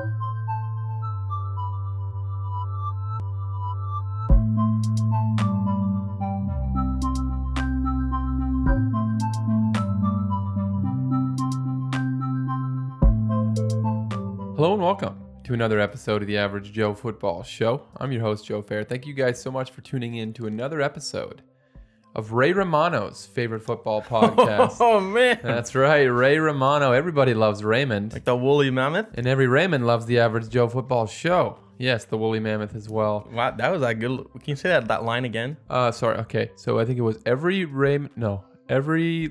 Hello and welcome to another episode of the Average Joe Football Show. I'm your host, Joe Fair. Thank you guys so much for tuning in to another episode of Ray Romano's favorite football podcast. Oh man, That's right, Ray Romano. Everybody loves Raymond, like the woolly mammoth. and every Raymond loves the Average Joe Football Show. Yes, the woolly mammoth as well. Wow, that was a good. Can you say that that line again? Uh, sorry. Okay, so I think it was every Raymond. No, every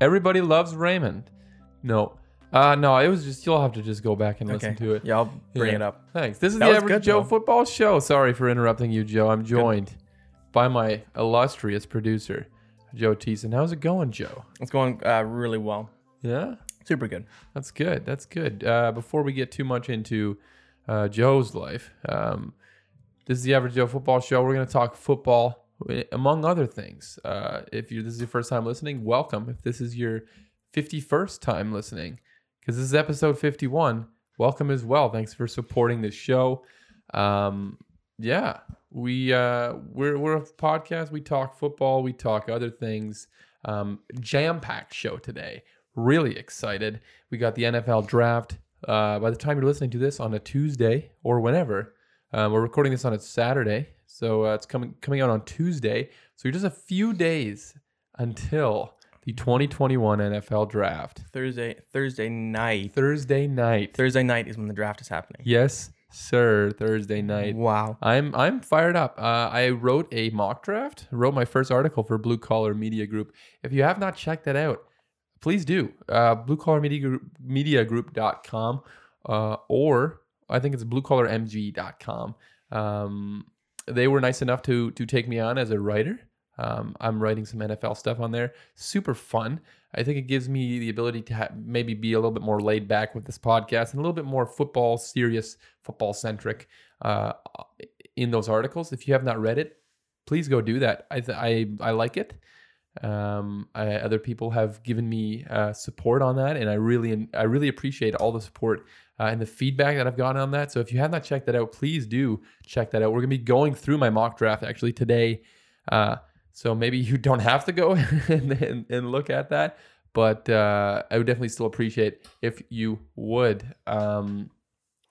everybody loves Raymond. No, uh, no, it was just you'll have to just go back and listen to it. Yeah, I'll bring Yeah. it up. Thanks. This is That the Average good, Joe though. Football Show. Sorry for interrupting you, Joe. I'm joined by my illustrious producer, Joe Teason. How's it going, Joe? It's going uh, really well. Yeah, Super good. that's good. That's good. Uh, before we get too much into uh, Joe's life, um, this is the Average Joe Football Show. We're going to talk football, eh, among other things. Uh, if you this is your first time listening, welcome. If this is your 51st time listening, because this is episode 51, welcome as well. Thanks for supporting this show. Um, yeah, we uh, we're we're a podcast. We talk football. We talk other things. Um, Jam packed show today. Really excited. We got the NFL draft. Uh, by the time you're listening to this on a Tuesday or whenever, um, we're recording this on a Saturday, so uh, it's coming coming out on Tuesday. So you're just a few days until the 2021 NFL draft. Thursday, Thursday night. Thursday night. Thursday night is when the draft is happening. Yes, sir. Thursday night. Wow. I'm I'm fired up. Uh, I wrote a mock draft. Wrote my first article for Blue Collar Media Group. If you have not checked that out, please do. Uh, Blue Collar Media Group, MediaGroup.com, uh, or I think it's BlueCollarMG.com. Um, they were nice enough to to take me on as a writer. Um, I'm writing some NFL stuff on there. Super fun. I think it gives me the ability to ha- maybe be a little bit more laid back with this podcast and a little bit more football serious, football centric uh, in those articles. If you have not read it, please go do that. I th- I, I like it. Um, I, other people have given me uh, support on that, and I really I really appreciate all the support uh, and the feedback that I've gotten on that. So if you have not checked that out, please do check that out. We're gonna be going through my mock draft actually today. Uh, so maybe you don't have to go and, and, and look at that, but uh, I would definitely still appreciate if you would. Um,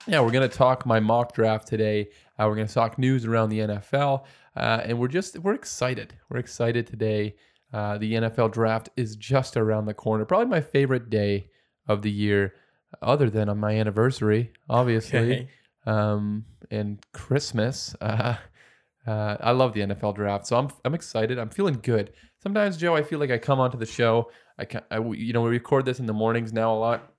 yeah, we're gonna talk my mock draft today. Uh, we're gonna talk news around the NFL, uh, and we're just we're excited. We're excited today. Uh, the NFL draft is just around the corner. Probably my favorite day of the year, other than on my anniversary, obviously, Okay. um, and Christmas. Uh, I love the NFL draft, so I'm I'm excited. I'm feeling good. Sometimes, Joe, I feel like I come onto the show. I, can, I you know we record this in the mornings now a lot.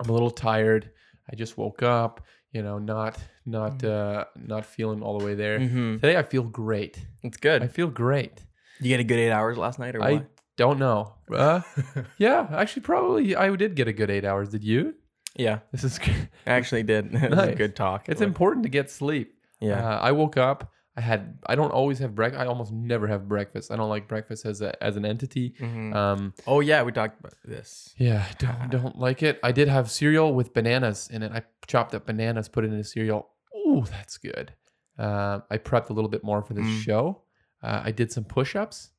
I'm a little tired. I just woke up. You know, not not uh, not feeling all the way there. Mm-hmm. Today I feel great. It's good. I feel great. You get a good eight hours last night, or what? I what? don't know. Uh, yeah, actually, probably I did get a good eight hours. Did you? Yeah, This is I actually did. it was Nice. a good talk. it's important to get sleep. Yeah. Uh, I woke up. I had. I don't always have breakfast. I almost never have breakfast. I don't like breakfast as a as an entity. Mhm. Um, oh yeah, we talked about this. yeah, don't don't like it. I did have cereal with bananas in it. I chopped up bananas, put it in a cereal. Ooh, that's good. Uh, I prepped a little bit more for this Mm. show. Uh, I did some push-ups,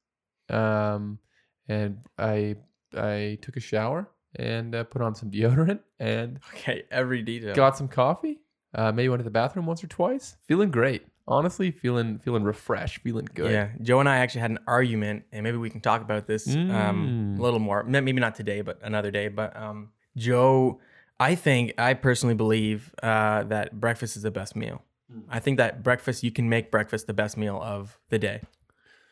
um, and I I took a shower and uh, put on some deodorant and Okay, every detail. got some coffee. Uh, maybe went to the bathroom once or twice. Feeling great. Honestly, feeling feeling refreshed, feeling good. Yeah, Joe and I actually had an argument, and maybe we can talk about this um, Mm. a little more. Maybe not today, but another day. But um, Joe, I think I personally believe uh, that breakfast is the best meal. Mm. I think that breakfast you can make breakfast the best meal of the day.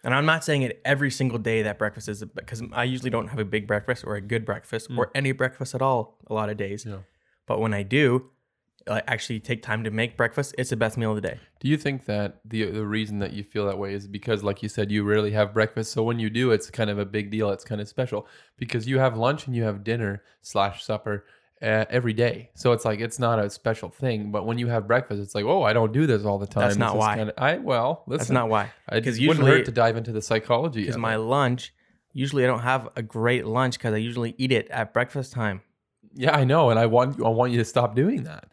And I'm not saying it every single day that breakfast is because I usually don't have a big breakfast or a good breakfast or any breakfast at all a lot of days. Mm. Yeah. But when I do, I actually take time to make breakfast. It's the best meal of the day. Do you think that the the reason that you feel that way is because, like you said, you rarely have breakfast? So when you do, it's kind of a big deal. It's kind of special because you have lunch and you have dinner slash supper uh, every day. So it's like it's not a special thing. But when you have breakfast, it's like, oh, I don't do this all the time. That's not why. Kinda, I well, listen, That's not why. I 'cause just wouldn't usually- hurt to dive into the psychology. Because my it. lunch, usually I don't have a great lunch because I usually eat it at breakfast time. yeah, I know, and I want I want you to stop doing that.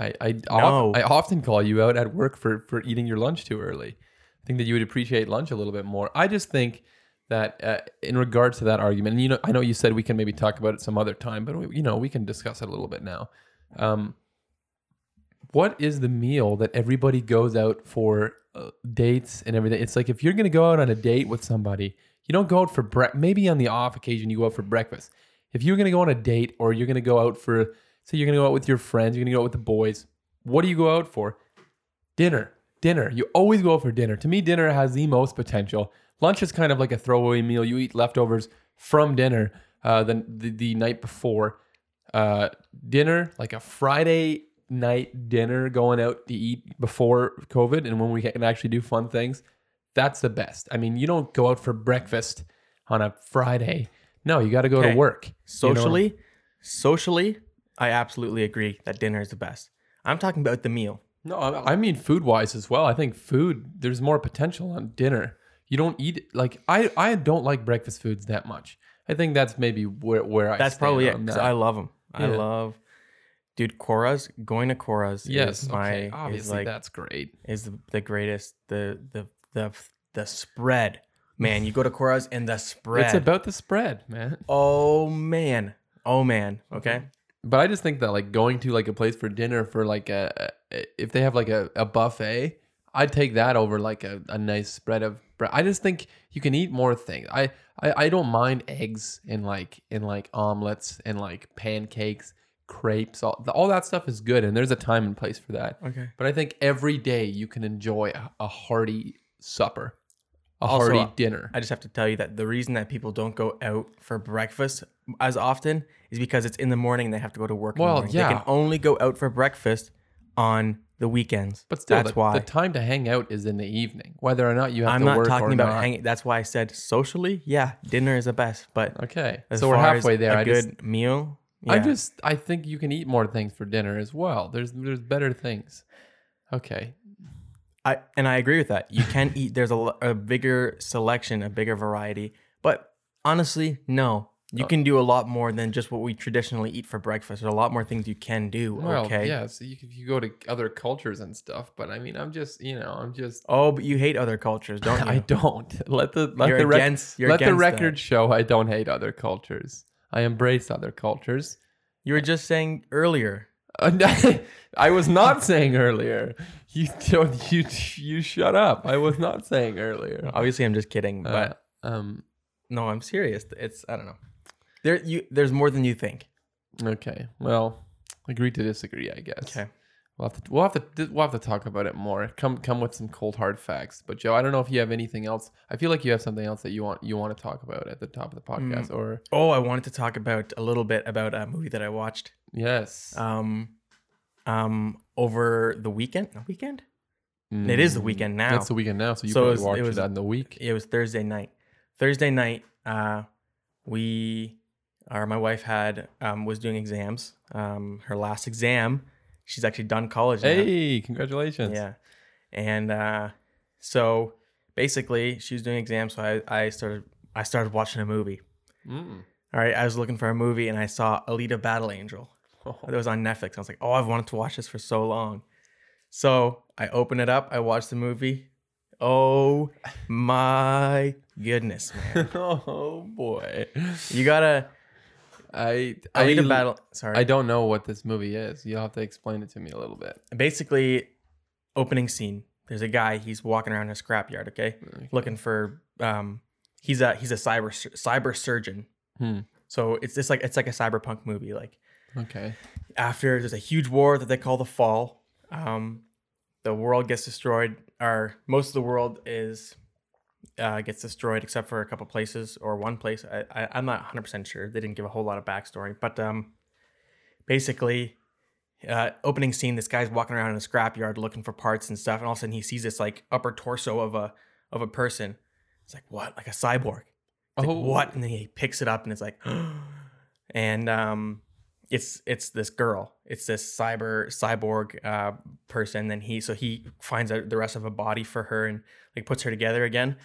I I, No. of- I often call you out at work for for eating your lunch too early. I think that you would appreciate lunch a little bit more. I just think that uh, in regards to that argument, and you know, I know you said we can maybe talk about it some other time, but we, you know, we can discuss it a little bit now. Um, what is the meal that everybody goes out for uh, dates and everything? It's like if you're going to go out on a date with somebody, you don't go out for bre- maybe on the off occasion you go out for breakfast. If you're going to go on a date or you're going to go out for say you're going to go out with your friends, you're going to go out with the boys, what do you go out for? Dinner. Dinner. You always go out for dinner. To me dinner has the most potential. Lunch is kind of like a throwaway meal. You eat leftovers from dinner uh, the, the the night before. Uh, dinner, like a Friday night dinner, going out to eat before COVID, and when we can actually do fun things, that's the best. I mean, you don't go out for breakfast on a Friday. No, you got to go to Okay. work. you know? Socially, socially, I absolutely agree that dinner is the best. I'm talking about the meal. No, I mean food wise as well. I think food there's more potential on dinner. You don't eat like I I don't like breakfast foods that much. I think that's maybe where where I That's probably it. on 'cause that. I love them. I love, dude. Cora's going to Cora's. yes, is my okay. is Obviously, like that's great. is the, the greatest. The the the the spread, man. You go to Cora's and the spread. It's about the spread, man. oh man, oh man. Okay. Mm-hmm. But I just think that like going to like a place for dinner for like a, if they have like a, a buffet, I'd take that over like a, a nice spread of bread. I just think you can eat more things. I, I I don't mind eggs and like and like omelets and like pancakes, crepes. All all that stuff is good, and there's a time and place for that. Okay. But I think every day you can enjoy a, a hearty supper, a Also, hearty dinner. I just have to tell you that the reason that people don't go out for breakfast as often is because it's in the morning and they have to go to work. in the Well, morning. They can only go out for breakfast on the weekends. But still, that's the, why the time to hang out is in the evening, whether or not you have I'm to not work talking about not. hanging. That's why I said socially, yeah, dinner is the best. But Okay, so we're halfway there. A I good just, meal. I just, I think you can eat more things for dinner as well. There's, there's better things. Okay, I and I agree with that. You can eat. There's a bigger selection, a bigger variety. But honestly, no. Uh, You can do a lot more than just what we traditionally eat for breakfast. There's a lot more things you can do. well, okay. yeah. So you, you go to other cultures and stuff, but I mean, I'm just, you know, I'm just. Oh, but you hate other cultures, don't you? I don't let the let You're the rec- against. Let the against that. record show I don't hate other cultures. I embrace other cultures. You were just saying earlier. I was not saying earlier. You don't. You you shut up. I was not saying earlier. Obviously, I'm just kidding, Uh, but um. no, I'm serious. It's I don't know. There, you there's more than you think. Okay. Well, agree to disagree. I guess. Okay. We'll have to we'll have to we'll have to talk about it more. Come come with some cold hard facts. But Joe, I don't know if you have anything else. I feel like you have something else that you want you want to talk about at the top of the podcast. Or Oh, I wanted to talk about a little bit about a movie that I watched. yes, Um, um, over the weekend. The weekend. it is the weekend now. Mm, That's the weekend now. So you So it probably was- watched it, was- on the week. It was Thursday night. Thursday night, uh, we, or my wife had, um, was doing exams. Um, her last exam, she's actually done college. now. Hey, congratulations. Yeah. And uh, so basically, she was doing exams. So I, I started, I started watching a movie. Mm. All right, I was looking for a movie and I saw Alita Battle Angel. Oh, It was on Netflix. I was like, oh, I've wanted to watch this for so long. So I open it up. I watch the movie. Oh my goodness, man! oh boy. You gotta I I Alita Battle. Sorry. I don't know what this movie is. You'll have to explain it to me a little bit. Basically, opening scene. There's a guy. He's walking around a scrapyard. Okay, looking for. Um, he's a he's a cyber cyber surgeon. Hmm. So it's just like it's like a cyberpunk movie. Like Okay. after there's a huge war that they call the fall um, the world gets destroyed or most of the world is uh, gets destroyed except for a couple places or one place. I, I, i'm not 100% sure. They didn't give a whole lot of backstory but um, basically uh, opening scene this guy's walking around in a scrapyard looking for parts and stuff and all of a sudden he sees this like upper torso of a of a person. It's like what? Like a cyborg. It's like, Oh. what? And then he picks it up and it's like, and um, it's it's this girl. It's this cyber cyborg uh, person. Then he so he finds out the rest of a body for her and like puts her together again,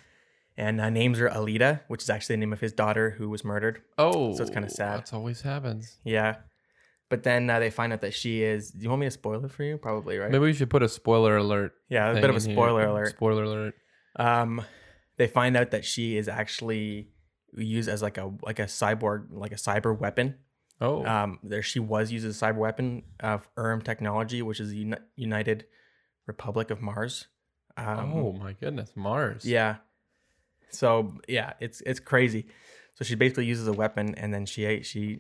and uh, names her Alita, which is actually the name of his daughter who was murdered. Oh, So it's kinda sad. That's always happens. Yeah. But then uh, they find out that she is. Do you want me to spoil it for you? Probably, right? Maybe we should put a spoiler alert. yeah, a bit of a in here. spoiler alert. Spoiler alert. Um, they find out that she is actually used as like a like a cyborg, like a cyber weapon. Oh, Um, there she was used as a cyber weapon of ERM technology, which is the Uni- United Republic of Mars. Um, oh my goodness, Mars. Yeah. So yeah, it's it's crazy. So she basically uses a weapon, and then she she,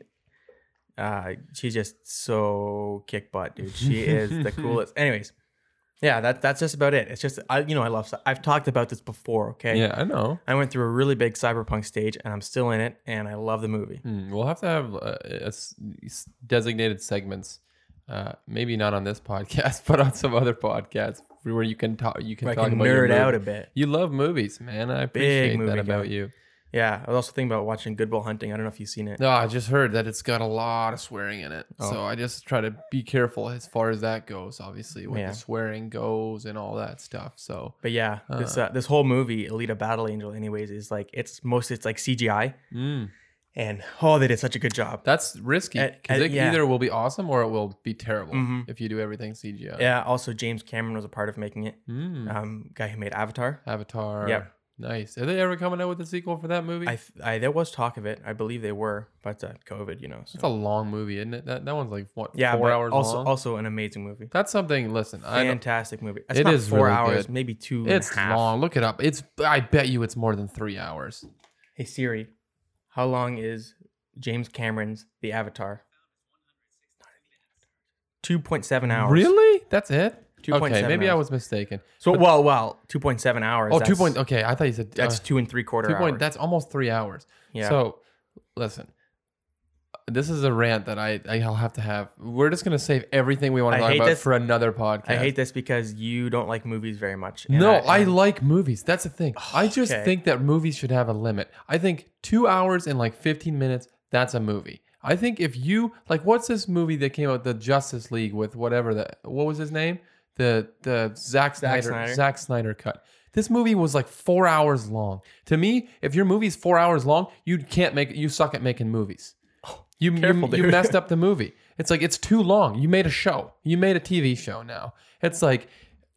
uh, she's just so kick butt, dude. She is the coolest. Anyways, yeah, that that's just about it. It's just I you know I love. I've talked about this before. Okay. Yeah, I know. I went through a really big cyberpunk stage, and I'm still in it, and I love the movie. Hmm, we'll have to have uh, a s- designated segments. Uh, maybe not on this podcast, but on some other podcasts where you can talk. You can Where I talk can about your nerd it out a bit. You love movies, man. I appreciate movie that about guy. you. Yeah, I was also thinking about watching Good Will Hunting. I don't know if you've seen it. No, I just heard that it's got a lot of swearing in it. Oh. So I just try to be careful as far as that goes, obviously, when Yeah. the swearing goes and all that stuff. So, But yeah, this uh, this whole movie, Alita Battle Angel, anyways, is like it's most it's like CGI, mm, and oh, they did such a good job. that's risky Uh, because uh, it yeah. either will be awesome or it will be terrible Mhm. if you do everything CGI. Yeah. Also, James Cameron was a part of making it. Mm, Um, guy who made Avatar. Avatar. Yep. Nice. Are they ever coming out with a sequel for that movie? I, I there was talk of it. I believe they were, but uh, COVID, you know. So. it's a long movie, isn't it? That that one's like what yeah, four hours also long. also an amazing movie. That's something. Listen, I Fantastic movie. It's It not is four really hours, good. maybe two. and a it's half. long. Look it up. It's. I bet you it's more than three hours. Hey Siri, how long is James Cameron's The Avatar? Two point seven hours. Really? That's it? 2.7 Okay, maybe I hours. was mistaken. So well, well, two point seven hours. Oh, that's, two point. Okay, I thought you said That's uh, two and three quarter two hours. point. That's almost three hours. yeah. So, listen, this is a rant that I I'll have to have. We're just gonna save everything we want I to talk hate about this- for another podcast. I hate this because you don't like movies very much. and No, I, and- like movies. That's the thing. I just Okay. think that movies should have a limit. I think two hours and like 15 minutes, that's a movie. I think if you like, what's this movie that came out, the Justice League with whatever the what was his name, the the Zack Snyder Snyder. Zack Snyder cut. This movie was like four hours long. To me, if your movie's four hours long, you can't make you suck at making movies. You, you- careful, you dude. messed up the movie. It's like it's too long. You made a show. You made a TV show now. It's like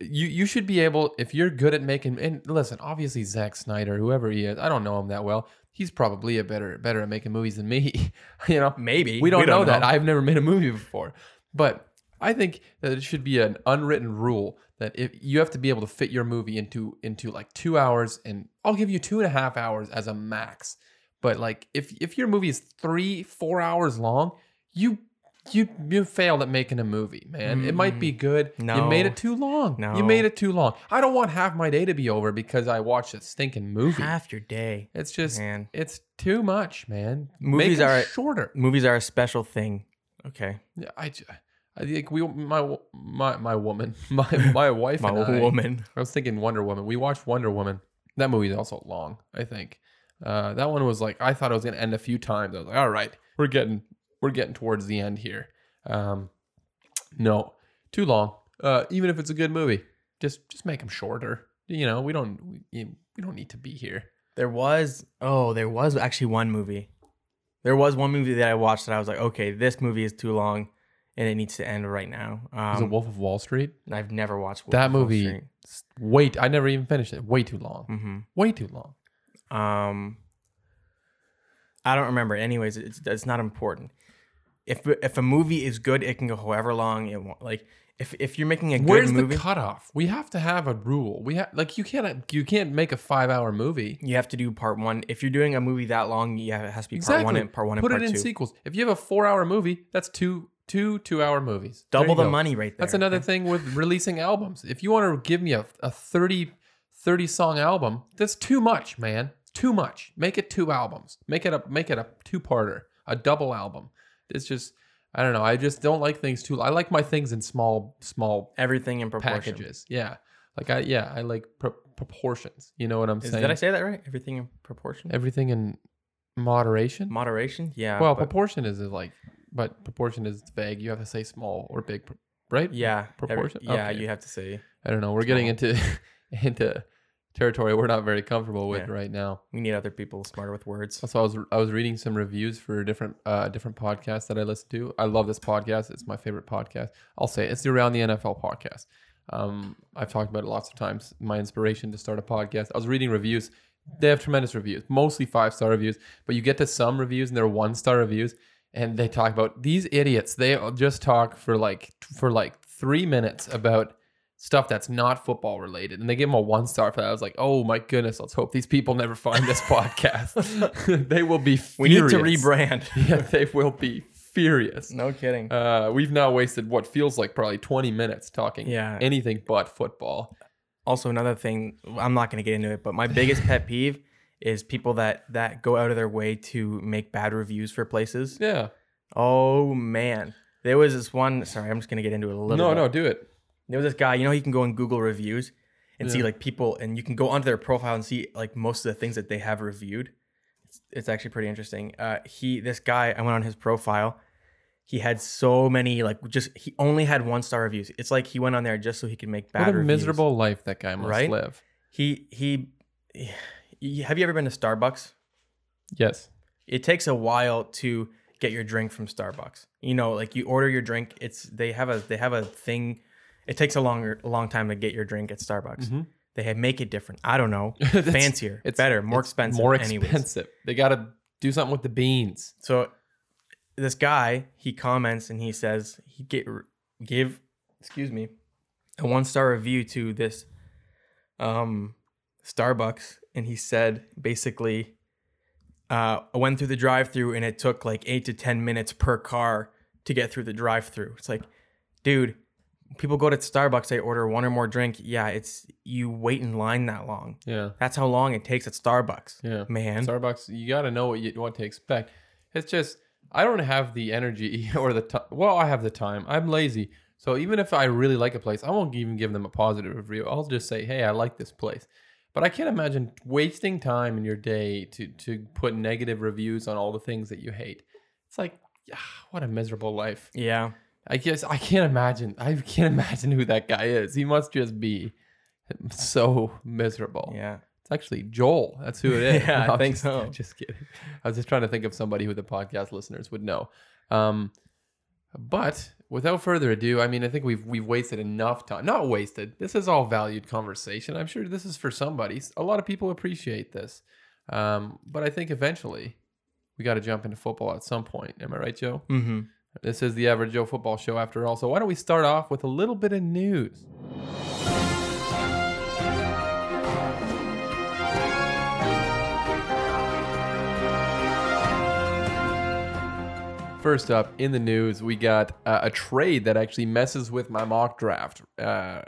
you you should be able if you're good at making and listen, obviously Zack Snyder, whoever he is, I don't know him that well. He's probably a better better at making movies than me. you know, maybe we don't know that. I've never made a movie before. But I think that it should be an unwritten rule that if you have to be able to fit your movie into into like two hours and I'll give you two and a half hours as a max. But like if if your movie is three, four hours long, you you you failed at making a movie, man. It might be good. You made it too long. No. You made it too long. I don't want half my day to be over because I watched a stinking movie. half your day. it's just Man. it's too much, man. Movies are- shorter. Movies are a special thing. Okay, Yeah, I, I think we my my my woman my my wife my and I, woman. I was thinking Wonder Woman. We watched Wonder Woman. That movie is also long. I think uh, that one was like I thought it was gonna end a few times. I was like, all right, we're getting we're getting towards the end here. Um, no, too long. Uh, even if it's a good movie, just just make them shorter. You know, we don't we, we don't need to be here. There was oh, there was actually one movie. There was one movie that I watched that I was like, okay, this movie is too long, and it needs to end right now. Is it Um, Wolf of Wall Street? I've never watched Wolf That of Wall movie, Street. wait, I never even finished it. Way too long. Mhm. Way too long. Um, I don't remember. Anyways, it's it's not important. If if a movie is good, it can go however long it wants. Like if if you're making a good Where's movie, the cutoff? We have to have a rule. We have like you can't you can't make a five hour movie. you have to do part one. If you're doing a movie that long, yeah, it has to be part one and part one and Put part it in two. sequels. If you have a four hour movie, that's two two two hour movies. Double the go. money right there. That's another thing with releasing albums. If you want to give me a, a 30, 30 song album, that's too much, man. Too much. Make it two albums. Make it a make it a two parter, a double album. It's just I don't know. I just don't like things too. I like my things in small small Everything in proportion. packages. Yeah. Like I yeah, I like pro- proportions. You know what I'm Is, saying? did I say that right? Everything in proportion. Everything in moderation. Moderation. Yeah. well, proportion is like, but proportion is vague. You have to say small or big, right? yeah. every- proportion? yeah, Okay. you have to say. I don't know. We're getting into into territory we're not very comfortable with Yeah. right now. We need other people smarter with words. So I was I was reading some reviews for different uh different podcasts that I listen to. I love this podcast. It's my favorite podcast. I'll say it. it's the Around the NFL podcast. Um, I've talked about it lots of times. My inspiration to start a podcast. I was reading reviews. They have tremendous reviews, mostly five star reviews. But you get to some reviews and they're one star reviews, and they talk about these idiots. They just talk for like for like three minutes about stuff that's not football related, and they give them a one star for that. I was like, oh my goodness, let's hope these people never find this podcast. they will be. Furious. We need to rebrand. Yeah, they will be furious. no kidding. Uh, we've now wasted what feels like probably 20 minutes talking Yeah. anything but football. also another thing i'm not going to get into it but my biggest pet peeve is people that that go out of their way to make bad reviews for places Yeah. oh man there was this one sorry i'm just going to get into it a little No, bit. no, do it. there was this guy you know you can go on google reviews and see like people and you can go onto their profile and see like most of the things that they have reviewed it's, it's actually pretty interesting uh he this guy i went on his profile he had so many like just he only had one star reviews it's like he went on there just so he could make bad What a reviews. miserable life that guy must Right? live. He he, he- have you ever been to Starbucks? Yes. It takes a while to get your drink from Starbucks. You know, like you order your drink, it's they have a they have a thing. It takes a longer a long time to get your drink at Starbucks. Mhm. They have, make it different. I don't know, fancier, it's better, more it's expensive, More anyways. expensive. They got to do something with the beans. So this guy he comments and he says he get give excuse me a one star review to this um Starbucks and he said basically uh I went through the drive through and it took like 8 to 10 minutes per car to get through the drive through. It's like dude people go to Starbucks they order one or more drink. Yeah, it's you wait in line that long. Yeah. That's how long it takes at Starbucks. Yeah. Man. Starbucks, you got to know what you what to expect. It's just I don't have the energy or the time. Well, I have the time. I'm lazy. So even if I really like a place, I won't even give them a positive review. I'll just say, "Hey, I like this place." But I can't imagine wasting time in your day to to put negative reviews on all the things that you hate. It's like, what a miserable life. Yeah. I guess I can't imagine. I can't imagine who that guy is. He must just be so miserable. Yeah. It's actually Joel. That's who it is. Yeah, I No, I'm think just, so. Just kidding. I was just trying to think of somebody who the podcast listeners would know. Um, but without further ado, I mean, I think we've we've wasted enough time. Not wasted. This is all valued conversation. I'm sure this is for somebody. A lot of people appreciate this. Um, but I think eventually we got to jump into football at some point. Am I right, Joe? Mm-hmm. This is the Average Joe Football Show after all. So why don't we start off with a little bit of news? First up in the news, we got uh, a trade that actually messes with my mock draft. Uh,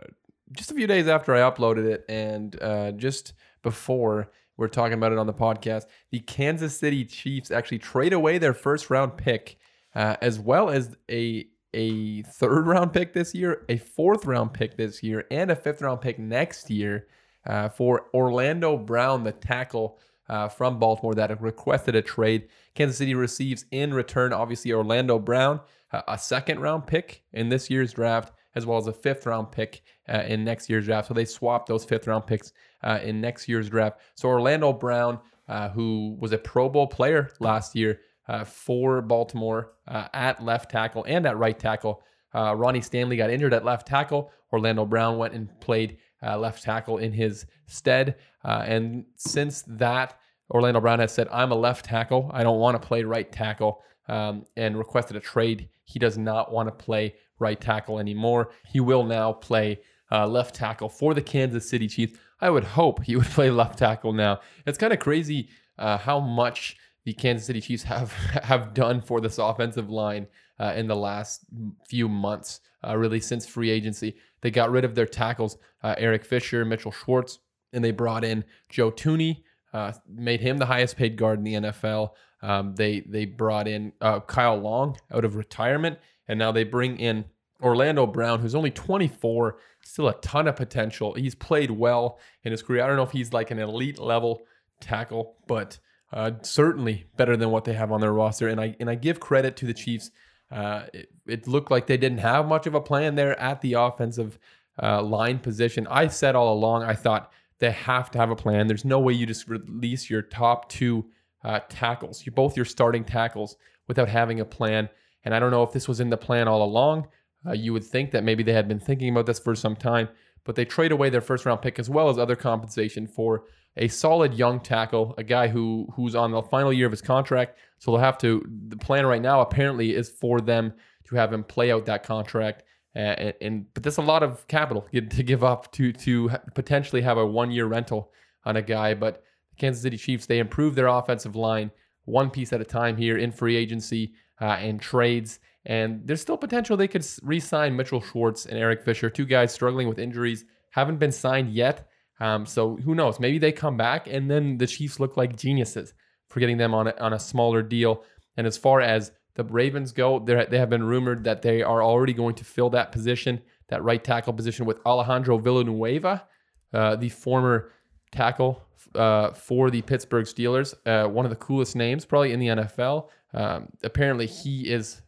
just a few days after I uploaded it, and uh, just before we're talking about it on the podcast, the Kansas City Chiefs actually trade away their first round pick, uh, as well as a a third round pick this year, a fourth round pick this year, and a fifth round pick next year uh, for Orlando Brown, the tackle uh, from Baltimore that requested a trade. Kansas City receives in return, obviously, Orlando Brown, a second round pick in this year's draft, as well as a fifth round pick uh, in next year's draft. So they swapped those fifth round picks uh, in next year's draft. So Orlando Brown, uh, who was a Pro Bowl player last year uh, for Baltimore uh, at left tackle and at right tackle. Uh, Ronnie Stanley got injured at left tackle. Orlando Brown went and played uh, left tackle in his stead. Uh, and since that, Orlando Brown has said, I'm a left tackle. I don't want to play right tackle um, and requested a trade. He does not want to play right tackle anymore. He will now play uh, left tackle for the Kansas City Chiefs. I would hope he would play left tackle now. It's kind of crazy uh, how much the Kansas City Chiefs have have done for this offensive line uh, in the last few months, uh, really since free agency. They got rid of their tackles, uh, Eric Fisher, Mitchell Schwartz, and they brought in Joe Thuney, uh, made him the highest paid guard in the NFL. Um, they they brought in uh, Kyle Long out of retirement, and now they bring in Orlando Brown, who's only 24, still a ton of potential. He's played well in his career. I don't know if he's like an elite level tackle, but uh, certainly better than what they have on their roster. And I and I give credit to the Chiefs. Uh, it, it looked like they didn't have much of a plan there at the offensive uh, line position. I said all along, I thought they have to have a plan. There's no way you just release your top two uh, tackles, you both your starting tackles, without having a plan. And I don't know if this was in the plan all along. Uh, you would think that maybe they had been thinking about this for some time, but they trade away their first round pick as well as other compensation for a solid young tackle, a guy who who's on the final year of his contract. So they'll have to. The plan right now apparently is for them to have him play out that contract. Uh, and, and but that's a lot of capital to give up to to potentially have a one year rental on a guy. But the Kansas City Chiefs they improve their offensive line one piece at a time here in free agency uh, and trades. And there's still potential they could re-sign Mitchell Schwartz and Eric Fisher, two guys struggling with injuries, haven't been signed yet. Um, so who knows? Maybe they come back and then the Chiefs look like geniuses for getting them on a, on a smaller deal. And as far as the Ravens go, they have been rumored that they are already going to fill that position, that right tackle position, with Alejandro Villanueva, uh, the former tackle uh, for the Pittsburgh Steelers. Uh, one of the coolest names, probably in the NFL. Um, apparently, he is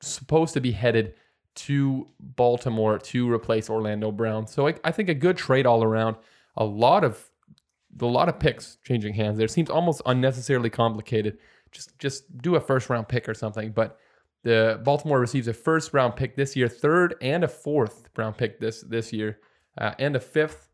supposed to be headed to Baltimore to replace Orlando Brown. So I, I think a good trade all around a lot of a lot of picks changing hands there. Seems almost unnecessarily complicated. Just just do a first round pick or something. But the Baltimore receives a first round pick this year, third and a fourth round pick this this year, uh, and a fifth.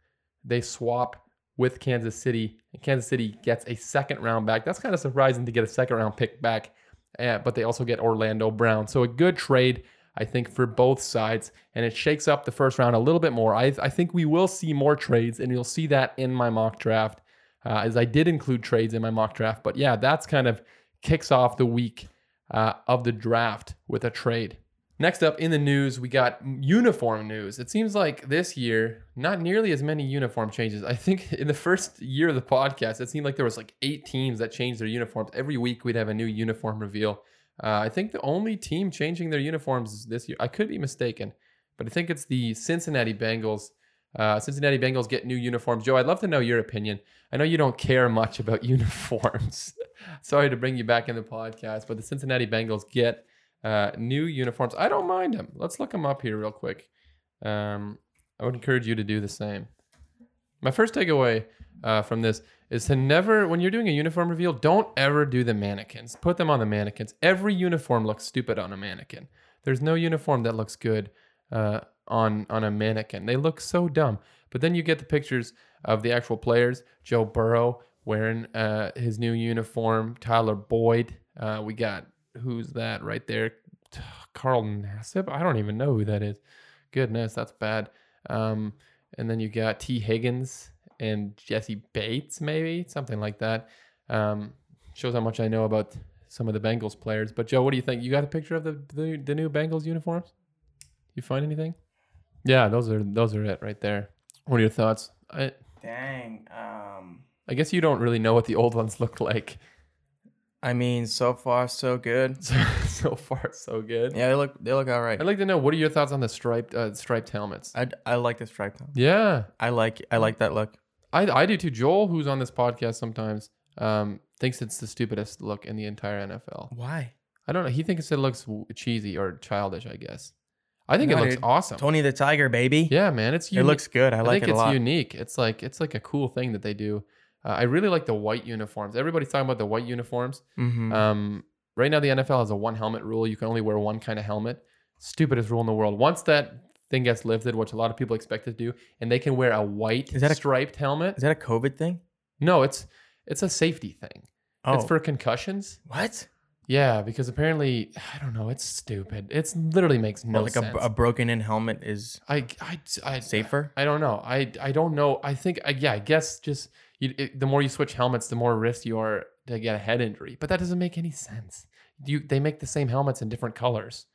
They swap with Kansas City, and Kansas City gets a second round back. That's kind of surprising to get a second round pick back, uh, but they also get Orlando Brown. So a good trade. I think, for both sides. And it shakes up the first round a little bit more. I, I think we will see more trades, and you'll see that in my mock draft, uh, as I did include trades in my mock draft. But yeah, that's kind of kicks off the week uh, of the draft with a trade. Next up in the news, we got uniform news. It seems like this year, not nearly as many uniform changes. I think in the first year of the podcast, it seemed like there was like eight teams that changed their uniforms. Every week we'd have a new uniform reveal. Uh, I think the only team changing their uniforms this year, I could be mistaken, but I think it's the Cincinnati Bengals. Uh, Cincinnati Bengals get new uniforms. Joe, I'd love to know your opinion. I know you don't care much about uniforms. Sorry to bring you back in the podcast, but the Cincinnati Bengals get uh, new uniforms. I don't mind them. Let's look them up here real quick. Um, I would encourage you to do the same. My first takeaway uh, from this is to never, when you're doing a uniform reveal, don't ever do the mannequins. Put them on the mannequins. Every uniform looks stupid on a mannequin. There's no uniform that looks good uh, on on a mannequin. They look so dumb. But then you get the pictures of the actual players. Joe Burrow wearing uh, his new uniform. Tyler Boyd. Uh, we got who's that right there? Carl Nassib. I don't even know who that is. Goodness, that's bad. Um, and then you got Tee Higgins and Jessie Bates, maybe something like that. Um, shows how much I know about some of the Bengals players. But Joe, what do you think? You got a picture of the the, the new Bengals uniforms? You find anything? Yeah, those are those are it right there. What are your thoughts? I, Dang. Um. I guess you don't really know what the old ones look like. I mean, so far so good. So, so far so good. Yeah, they look they look all right. I'd like to know what are your thoughts on the striped uh, striped helmets? I, I like the striped. Yeah, I like I like that look. I I do too. Joel, who's on this podcast sometimes, um, thinks it's the stupidest look in the entire NFL. Why? I don't know. He thinks it looks cheesy or childish. I guess. I think no, it looks dude. awesome. Tony the Tiger, baby. Yeah, man, it's unique. it looks good. I, I like it a lot. It's unique. It's like it's like a cool thing that they do. Uh, I really like the white uniforms. Everybody's talking about the white uniforms. Mm-hmm. Um, right now, the NFL has a one helmet rule. You can only wear one kind of helmet. Stupidest rule in the world. Once that thing gets lifted, which a lot of people expect it to do, and they can wear a white is that a, striped helmet. Is that a COVID thing? No, it's it's a safety thing. Oh. It's for concussions. What? Yeah, because apparently I don't know. It's stupid. It's literally makes no like sense. A, a broken in helmet is I, I, I safer. I don't know. I I don't know. I think I, yeah. I guess just you, it, the more you switch helmets, the more risk you are to get a head injury. But that doesn't make any sense. You they make the same helmets in different colors.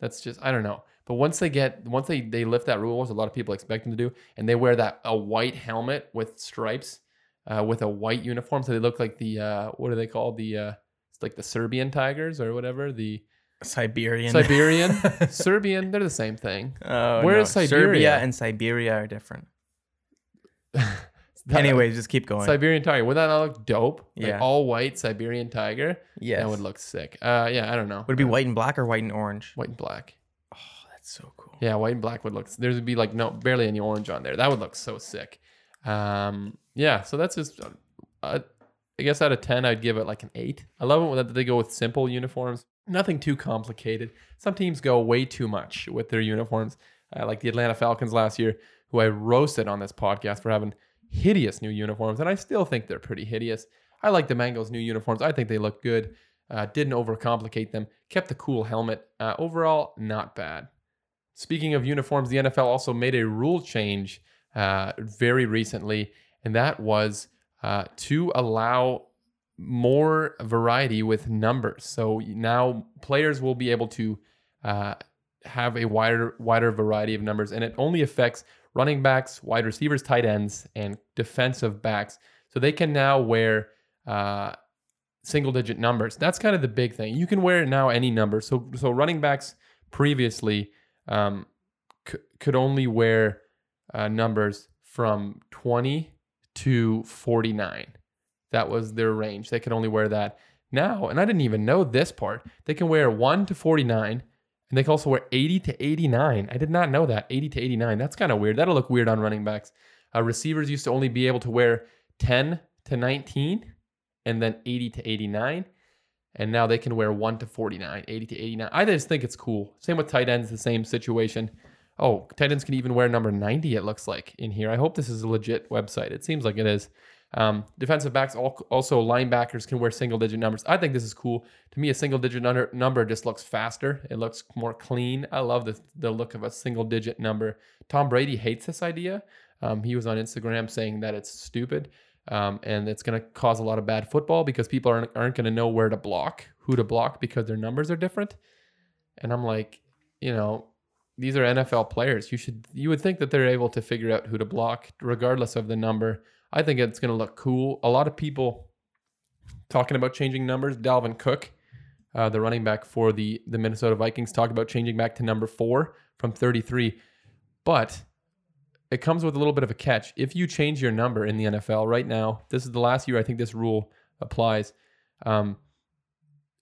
That's just I don't know. But once they get once they they lift that rule, as a lot of people expect them to do, and they wear that a white helmet with stripes, uh, with a white uniform, so they look like the uh, what are they called? The uh, it's like the Serbian tigers or whatever. The Siberian. Siberian, Serbian, they're the same thing. Oh, Where no. is Siberia? Serbia and Siberia are different. That- Anyways, just keep going. Siberian tiger. Would that not look dope? Like Yeah. all white Siberian tiger. Yeah. That would look sick. Uh, yeah, I don't know. Would it be Uh, white and black or white and orange? white and black? Oh, that's so cool. Yeah, white and black would look. There would be like no barely any orange on there. That would look so sick. Um, yeah, so that's just, uh, I guess out of 10, I'd give it like an 8. I love it that they go with simple uniforms, nothing too complicated. Some teams go way too much with their uniforms, uh, like the Atlanta Falcons last year, who I roasted on this podcast for having hideous new uniforms, and I still think they're pretty hideous. I like the Bengals' new uniforms. I think they look good. Uh, didn't overcomplicate them. Kept the cool helmet. Uh, overall, not bad. Speaking of uniforms, the NFL also made a rule change uh, very recently, and that was uh, to allow more variety with numbers. So now players will be able to uh, have a wider wider variety of numbers, and it only affects running backs, wide receivers, tight ends, and defensive backs. So they can now wear uh, single digit numbers. That's kind of the big thing. You can wear now any number. So so running backs previously um, c- could only wear uh, numbers from 20 to 49. That was their range. They could only wear that now. And I didn't even know this part. They can wear 1 to 49 and they can also wear 80 to 89. I did not know that. 80 to 89. That's kind of weird. That'll look weird on running backs. Uh, receivers used to only be able to wear 10 to 19 and then 80 to 89. And now they can wear 1 to 49, 80 to 89. I just think it's cool. Same with tight ends, the same situation. Oh, tight ends can even wear number 90, it looks like, in here. I hope this is a legit website. It seems like it is. Um, defensive backs, also linebackers can wear single digit numbers. I think this is cool. To me, a single digit number just looks faster. It looks more clean. I love the, the look of a single digit number. Tom Brady hates this idea. Um, he was on Instagram saying that it's stupid um, and it's going to cause a lot of bad football because people aren't, aren't going to know where to block, who to block because their numbers are different. And I'm like, you know, these are NFL players. You should you would think that they're able to figure out who to block regardless of the number. I think it's going to look cool. A lot of people talking about changing numbers. Dalvin Cook, uh, the running back for the the Minnesota Vikings, talked about changing back to number four from 33. But it comes with a little bit of a catch. If you change your number in the NFL right now, this is the last year I think this rule applies. Um,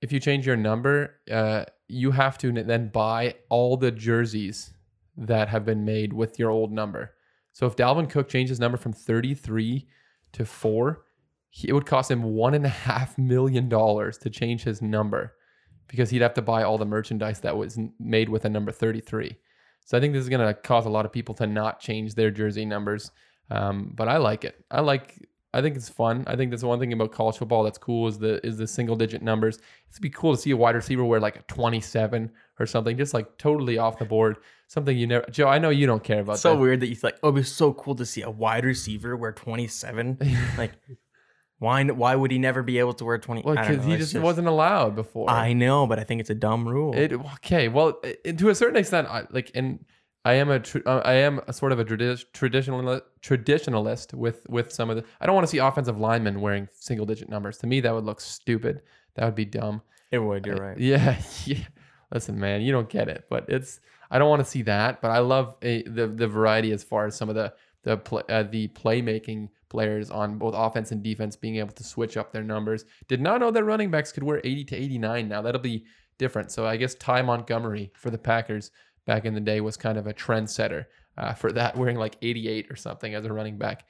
if you change your number, uh, you have to then buy all the jerseys that have been made with your old number. So if Dalvin Cook changes his number from 33 to four, he, it would cost him one and a half million dollars to change his number because he'd have to buy all the merchandise that was made with a number 33. So I think this is going to cause a lot of people to not change their jersey numbers. Um, but I like it. I like. I think it's fun. I think that's one thing about college football that's cool is the is the single digit numbers. It'd be cool to see a wide receiver wear like a 27 or something, just like totally off the board. Something you never, Joe. I know you don't care about. So that. weird that you like. Oh, it'd be so cool to see a wide receiver wear 27. like why? Why would he never be able to wear twenty? Well, because he just, just, wasn't allowed before. I know, but I think it's a dumb rule. It okay. Well, it, to a certain extent, I, like, and I am a uh, I am a sort of a tradi- traditional traditionalist with with some of the. I don't want to see offensive linemen wearing single digit numbers. To me, that would look stupid. That would be dumb. It would. You're uh, right. Yeah, yeah. Listen, man, you don't get it, but it's. I don't want to see that, but I love a, the the variety as far as some of the the play, uh, the playmaking players on both offense and defense being able to switch up their numbers. Did not know that running backs could wear 80 to 89 now. That'll be different. So I guess Ty Montgomery for the Packers back in the day was kind of a trendsetter uh, for that, wearing like 88 or something as a running back.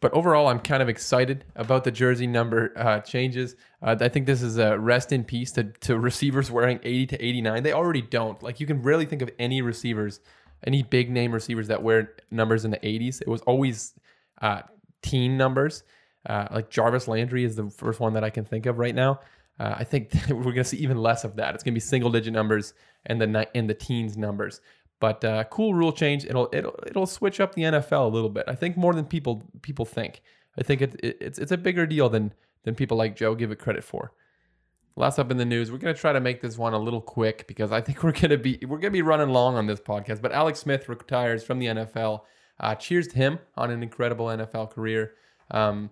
But overall, I'm kind of excited about the jersey number uh, changes. Uh, I think this is a rest in peace to, to receivers wearing 80 to 89. They already don't. Like, you can really think of any receivers, any big name receivers that wear numbers in the 80s. It was always uh, teen numbers. Uh, like Jarvis Landry is the first one that I can think of right now. Uh, I think we're going to see even less of that. It's going to be single digit numbers and the in the teens numbers. But uh, cool rule change. It'll it'll it'll switch up the NFL a little bit. I think more than people people think. I think it, it, it's it's a bigger deal than than people like Joe give it credit for. Last up in the news, we're gonna try to make this one a little quick because I think we're gonna be we're gonna be running long on this podcast. But Alex Smith retires from the NFL. Uh, cheers to him on an incredible NFL career. Um,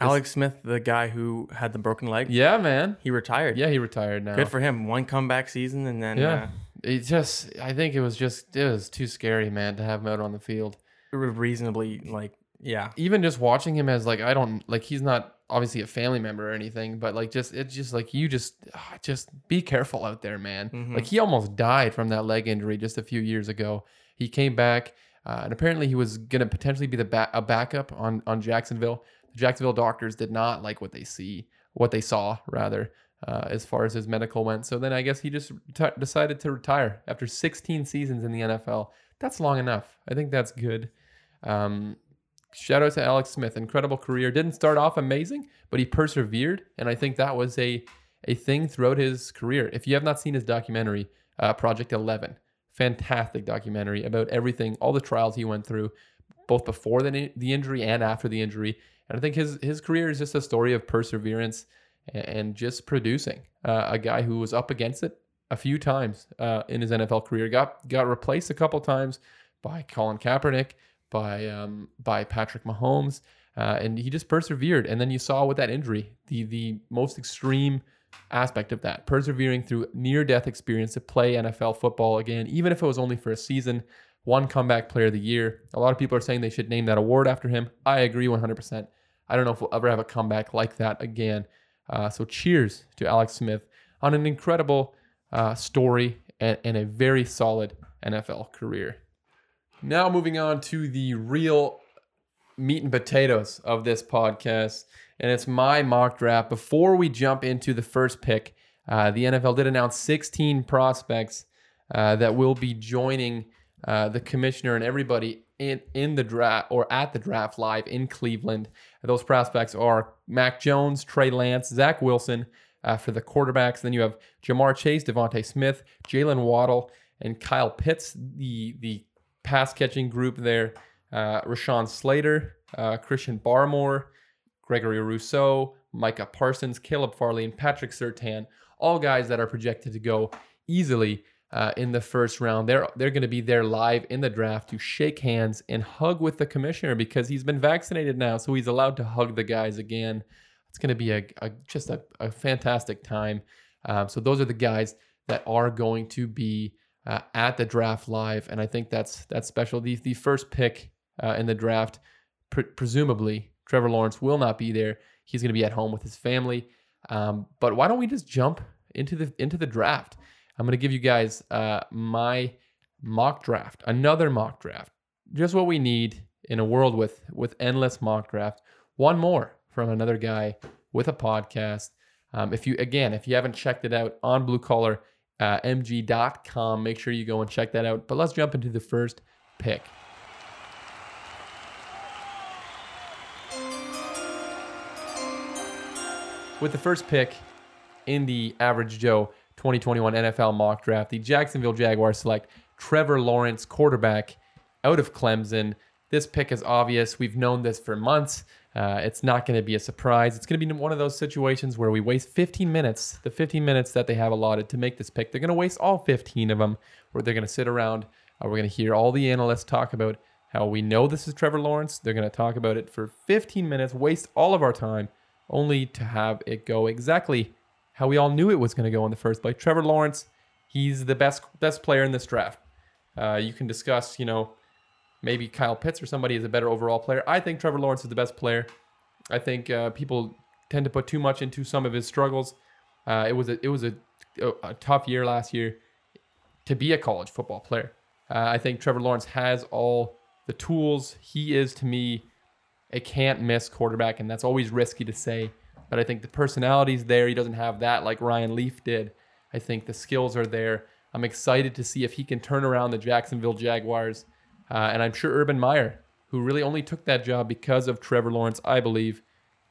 Alex Smith, the guy who had the broken leg. Yeah, man. He retired. Yeah, he retired now. Good for him. One comeback season and then yeah. Uh, it just I think it was just it was too scary, man, to have him out on the field. Reasonably like yeah. Even just watching him as like I don't like he's not obviously a family member or anything, but like just it's just like you just ah, just be careful out there, man. Mm-hmm. Like he almost died from that leg injury just a few years ago. He came back Uh, and apparently, he was going to potentially be the ba- a backup on on Jacksonville. The Jacksonville doctors did not like what they see, what they saw rather, uh, as far as his medical went. So then I guess he just decided to retire after 16 seasons in the NFL. That's long enough. I think that's good. Um, shout out to Alex Smith, incredible career. Didn't start off amazing, but he persevered, and I think that was a a thing throughout his career. If you have not seen his documentary, uh, Project Eleven, fantastic documentary about everything, all the trials he went through, both before the the injury and after the injury. And I think his his career is just a story of perseverance and, just producing. Uh, a guy who was up against it a few times uh, in his NFL career, got got replaced a couple times by Colin Kaepernick by um, by Patrick Mahomes, uh, and he just persevered. And then you saw with that injury, the the most extreme aspect of that, persevering through near death experience to play NFL football again, even if it was only for a season. One comeback player of the year. A lot of people are saying they should name that award after him. I agree 100%. I don't know if we'll ever have a comeback like that again. Uh, so cheers to Alex Smith on an incredible uh, story and, and a very solid NFL career. Now, moving on to the real meat and potatoes of this podcast, and it's my mock draft. Before we jump into the first pick, uh, the NFL did announce 16 prospects uh, that will be joining uh, the commissioner and everybody in, in the draft or at the draft live in Cleveland. Those prospects are Mac Jones, Trey Lance, Zach Wilson uh, for the quarterbacks. Then you have Ja'Marr Chase, DeVonta Smith, Jaylen Waddle, and Kyle Pitts, the the pass catching group there. Uh, Rashawn Slater, uh, Christian Barmore, Gregory Rousseau, Micah Parsons, Caleb Farley, and Patrick Surtain, all guys that are projected to go easily uh, in the first round. They're they're going to be there live in the draft to shake hands and hug with the commissioner because he's been vaccinated now, so he's allowed to hug the guys again. It's going to be a, a just a, a, fantastic time. Um, so those are the guys that are going to be uh, at the draft live, and I think that's that's special. The the first pick uh, in the draft, pre- presumably Trevor Lawrence will not be there. He's going to be at home with his family. Um, but why don't we just jump into the into the draft? I'm going to give you guys uh, my mock draft, another mock draft, just what we need in a world with with endless mock draft. One more from another guy with a podcast. Um, if you again, if you haven't checked it out on Blue Collar uh, mg.com. Make sure you go and check that out. But let's jump into the first pick. With the first pick in the Average Joe 2021 NFL mock draft, the Jacksonville Jaguars select Trevor Lawrence, quarterback out of Clemson. This pick is obvious. We've known this for months. Uh, it's not going to be a surprise. It's going to be one of those situations where we waste 15 minutes, the 15 minutes that they have allotted to make this pick. They're going to waste all 15 of them, where they're going to sit around. Uh, we're going to hear all the analysts talk about how we know this is Trevor Lawrence. They're going to talk about it for 15 minutes, waste all of our time, only to have it go exactly how we all knew it was going to go in the first place. Trevor Lawrence, he's the best best player in this draft. Uh, you can discuss, you know, maybe Kyle Pitts or somebody is a better overall player. I think Trevor Lawrence is the best player. I think uh, people tend to put too much into some of his struggles. Uh, it was a it was a, a, tough year last year to be a college football player. Uh, I think Trevor Lawrence has all the tools. He is to me a can't miss quarterback, and that's always risky to say. But I think the personality's there. He doesn't have that like Ryan Leaf did. I think the skills are there. I'm excited to see if he can turn around the Jacksonville Jaguars uh, and I'm sure Urban Meyer, who really only took that job because of Trevor Lawrence, I believe,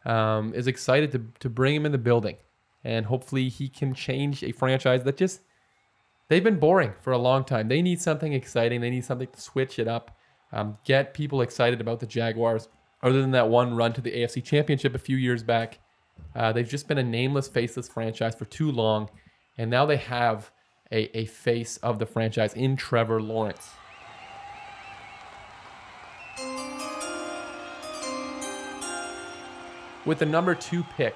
um, is excited to, to bring him in the building. And hopefully he can change a franchise that just, they've been boring for a long time. They need something exciting. They need something to switch it up, um, get people excited about the Jaguars. Other than that one run to the AFC Championship a few years back, uh, they've just been a nameless, faceless franchise for too long. And now they have a, a face of the franchise in Trevor Lawrence. With the number two pick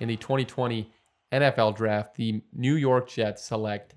in the 2020 NFL draft, the New York Jets select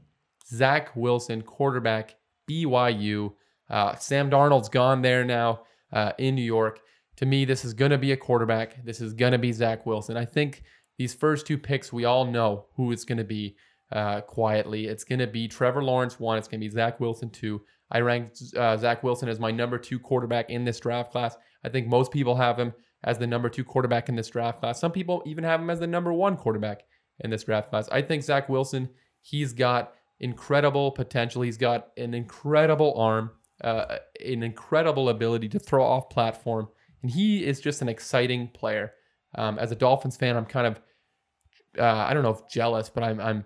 Zach Wilson, quarterback, BYU. Uh, Sam Darnold's gone there now uh, in New York. To me, this is going to be a quarterback. This is going to be Zach Wilson. I think these first two picks, we all know who it's going to be. uh, quietly. It's going to be Trevor Lawrence one. It's going to be Zach Wilson two. I ranked uh, Zach Wilson as my number two quarterback in this draft class. I think most people have him as the number two quarterback in this draft class. Some people even have him as the number one quarterback in this draft class. I think Zach Wilson, he's got incredible potential. He's got an incredible arm, uh, an incredible ability to throw off platform, and he is just an exciting player. Um, as a Dolphins fan, I'm kind of, uh, I don't know if jealous, but I'm, I'm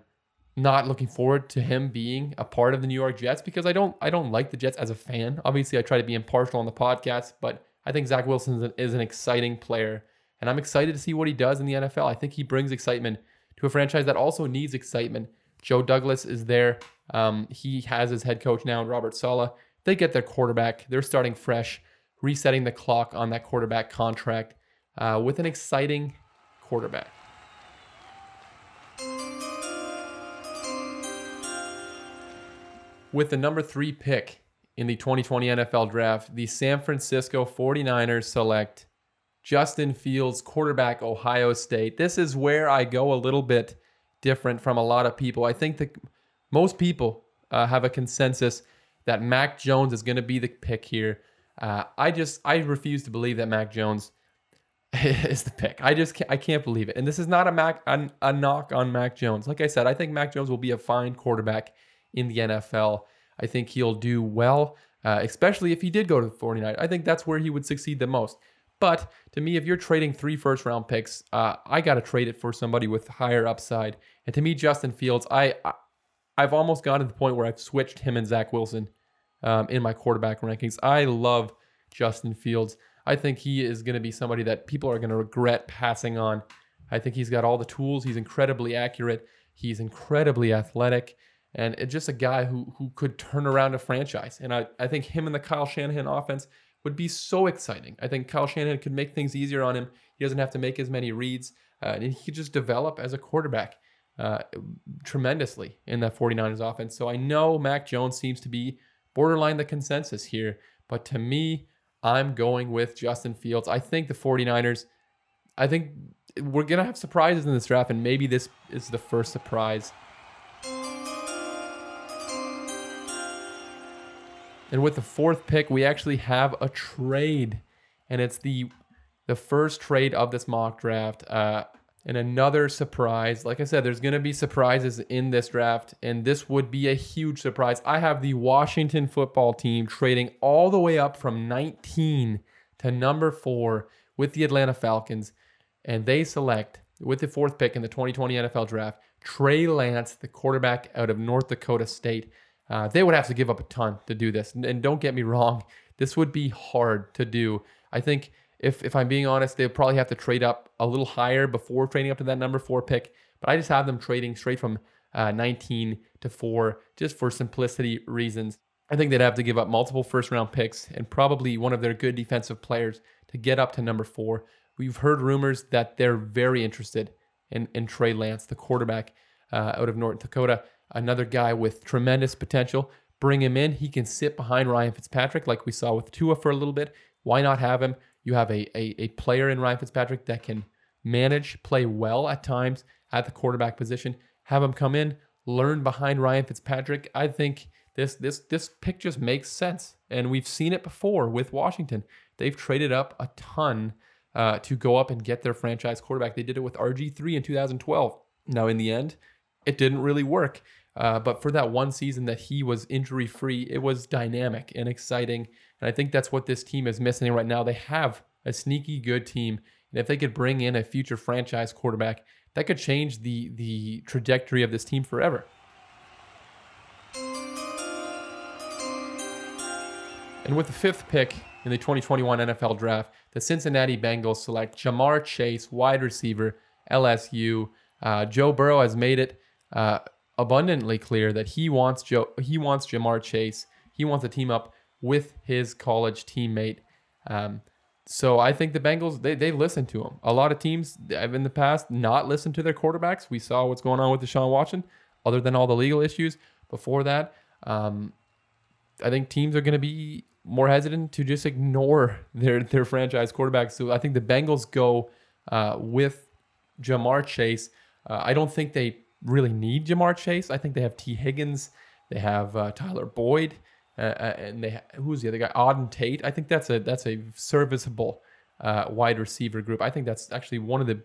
not looking forward to him being a part of the New York Jets because I don't, I don't like the Jets as a fan. Obviously, I try to be impartial on the podcast, but I think Zach Wilson is an, exciting player, and I'm excited to see what he does in the NFL. I think he brings excitement to a franchise that also needs excitement. Joe Douglas is there. Um, he has his head coach now, Robert Saleh. They get their quarterback. They're starting fresh, resetting the clock on that quarterback contract uh, with an exciting quarterback. With the number three pick in the 2020 NFL Draft, the San Francisco 49ers select Justin Fields, quarterback, Ohio State. This is where I go a little bit different from a lot of people. I think that most people uh, have a consensus that Mac Jones is going to be the pick here. Uh, I just I refuse to believe that Mac Jones is the pick. I just can't, I can't believe it. And this is not a Mac a, a knock on Mac Jones. Like I said, I think Mac Jones will be a fine quarterback in the NFL. I think he'll do well, uh, especially if he did go to the 49. I think that's where he would succeed the most. But to me, if you're trading three first round picks, uh, I got to trade it for somebody with higher upside. And to me, Justin Fields, I, I have almost gotten to the point where I've switched him and Zach Wilson um, in my quarterback rankings. I love Justin Fields. I think he is going to be somebody that people are going to regret passing on. I think he's got all the tools. He's incredibly accurate. He's incredibly athletic, and just a guy who who could turn around a franchise. And I, I think him and the Kyle Shanahan offense would be so exciting. I think Kyle Shanahan could make things easier on him. He doesn't have to make as many reads, uh, and he could just develop as a quarterback uh, tremendously in that 49ers offense. So I know Mac Jones seems to be borderline the consensus here, but to me, I'm going with Justin Fields. I think the 49ers, I think we're going to have surprises in this draft, and maybe this is the first surprise And with the fourth pick, we actually have a trade, and it's the the first trade of this mock draft. Uh, and another surprise. Like I said, there's going to be surprises in this draft, and this would be a huge surprise. I have the Washington football team trading all the way up from 19 to number four with the Atlanta Falcons, and they select with the fourth pick in the 2020 NFL draft Trey Lance, the quarterback out of North Dakota State. Uh, they would have to give up a ton to do this. And, and don't get me wrong, this would be hard to do. I think if if I'm being honest, they'd probably have to trade up a little higher before trading up to that number four pick. But I just have them trading straight from uh, 19 to four just for simplicity reasons. I think they'd have to give up multiple first round picks and probably one of their good defensive players to get up to number four. We've heard rumors that they're very interested in, in Trey Lance, the quarterback uh, out of North Dakota another guy with tremendous potential. Bring him in. He can sit behind Ryan Fitzpatrick, like we saw with Tua for a little bit. Why not have him? You have a, a, a player in Ryan Fitzpatrick that can manage, play well at times at the quarterback position. Have him come in, learn behind Ryan Fitzpatrick. I think this this this pick just makes sense, and we've seen it before with Washington. They've traded up a ton uh, to go up and get their franchise quarterback. They did it with RG three in 2012. Now, in the end, it didn't really work. Uh, but for that one season that he was injury free, it was dynamic and exciting. And I think that's what this team is missing right now. They have a sneaky good team. And if they could bring in a future franchise quarterback, that could change the, the trajectory of this team forever. And with the fifth pick in the 2021 NFL Draft, the Cincinnati Bengals select Ja'Marr Chase, wide receiver, LSU. Uh, Joe Burrow has made it uh, abundantly clear that he wants Joe, he wants Ja'Marr Chase. He wants to team up with his college teammate. Um, so I think the Bengals they they listen to him. A lot of teams have in the past not listened to their quarterbacks. We saw what's going on with Deshaun Watson. Other than all the legal issues before that, um, I think teams are going to be more hesitant to just ignore their their franchise quarterbacks. So I think the Bengals go uh, with Ja'Marr Chase. Uh, I don't think they really need Ja'Marr Chase. I think they have Tee Higgins, they have uh, Tyler Boyd, uh, uh, and they who's the other guy? Auden Tate. I think that's a that's a serviceable uh, wide receiver group. I think that's actually one of the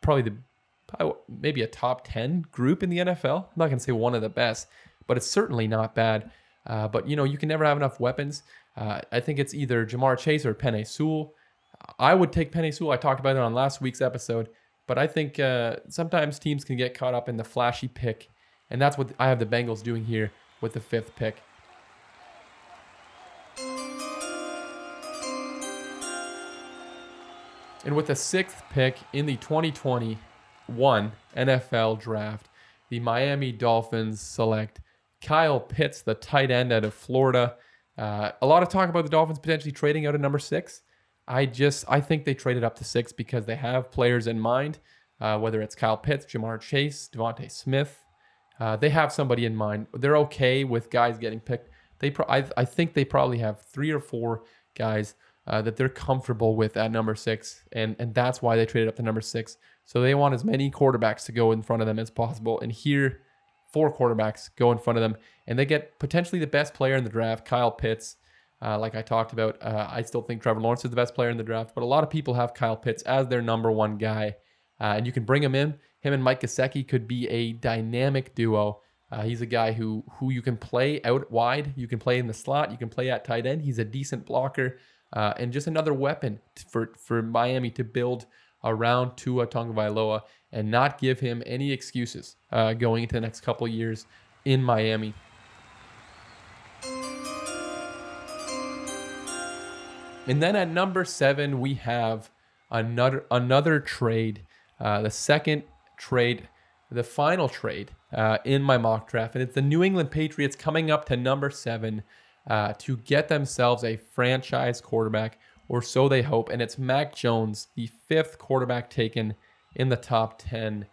probably the maybe a top ten group in the NFL. I'm not gonna say one of the best, but it's certainly not bad. Uh, but you know you can never have enough weapons. Uh, I think it's either Ja'Marr Chase or Penei Sewell. I would take Penei Sewell. I talked about it on last week's episode, but I think uh, sometimes teams can get caught up in the flashy pick, and that's what I have the Bengals doing here with the fifth pick. And with the sixth pick in the 2021 NFL draft, the Miami Dolphins select Kyle Pitts, the tight end out of Florida. Uh, a lot of talk about the Dolphins potentially trading out of number six. I just I think they traded up to six because they have players in mind, uh, whether it's Kyle Pitts, Ja'Marr Chase, DeVonta Smith. Uh, they have somebody in mind. They're okay with guys getting picked. They pro- I, I think they probably have three or four guys uh, that they're comfortable with at number six, and and that's why they traded up to number six. So they want as many quarterbacks to go in front of them as possible. And here, four quarterbacks go in front of them, and they get potentially the best player in the draft, Kyle Pitts. Uh, like I talked about, uh, I still think Trevor Lawrence is the best player in the draft, but a lot of people have Kyle Pitts as their number one guy, uh, and you can bring him in. Him and Mike Gesicki could be a dynamic duo. Uh, he's a guy who who you can play out wide, you can play in the slot, you can play at tight end. He's a decent blocker, uh, and just another weapon for for Miami to build around Tua Tagovailoa and not give him any excuses uh, going into the next couple years in Miami. And then at number seven, we have another another trade, uh, the second trade, the final trade uh, in my mock draft, and it's the New England Patriots coming up to number seven uh, to get themselves a franchise quarterback, or so they hope. And it's Mac Jones, the fifth quarterback taken in the top ten.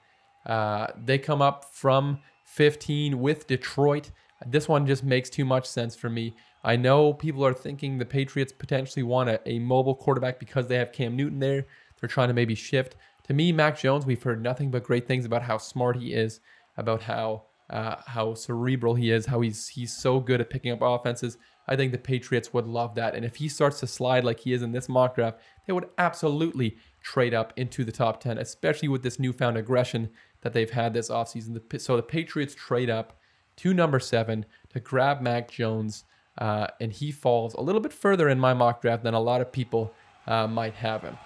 Uh, they come up from 15 with Detroit. This one just makes too much sense for me. I know people are thinking the Patriots potentially want a, a mobile quarterback because they have Cam Newton there. They're trying to maybe shift. To me, Mac Jones, we've heard nothing but great things about how smart he is, about how uh, how cerebral he is, how he's he's so good at picking up offenses. I think the Patriots would love that. And if he starts to slide like he is in this mock draft, they would absolutely trade up into the top 10, especially with this newfound aggression that they've had this offseason. So the Patriots trade up to number seven to grab Mac Jones. Uh, and he falls a little bit further in my mock draft than a lot of people uh, might have him.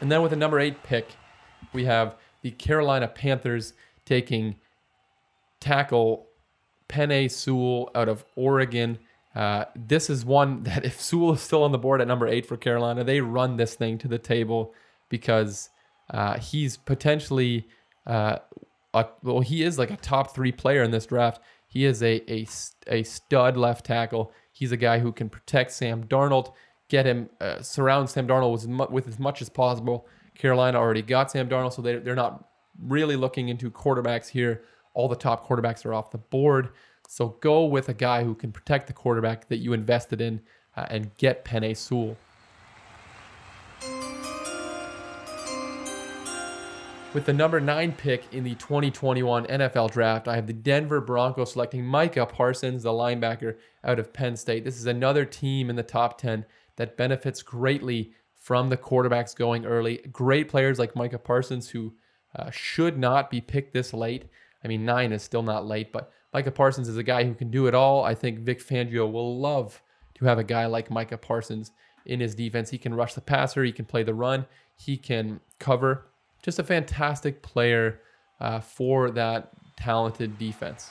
And then with the number eight pick, we have the Carolina Panthers taking tackle Penei Sewell out of Oregon. Uh, this is one that if Sewell is still on the board at number eight for Carolina, they run this thing to the table because uh, he's potentially uh, a, well, he is like a top three player in this draft. He is a, a, a stud left tackle. He's a guy who can protect Sam Darnold, get him, uh, surround Sam Darnold with, with as much as possible. Carolina already got Sam Darnold, so they, they're not really looking into quarterbacks here. All the top quarterbacks are off the board. So go with a guy who can protect the quarterback that you invested in uh, and get Penei Sewell. With the number nine pick in the 2021 NFL draft, I have the Denver Broncos selecting Micah Parsons, the linebacker out of Penn State. This is another team in the top 10 that benefits greatly from the quarterbacks going early. Great players like Micah Parsons, who uh, should not be picked this late. I mean, nine is still not late, but Micah Parsons is a guy who can do it all. I think Vic Fangio will love to have a guy like Micah Parsons in his defense. He can rush the passer, he can play the run, he can cover just a fantastic player uh, for that talented defense.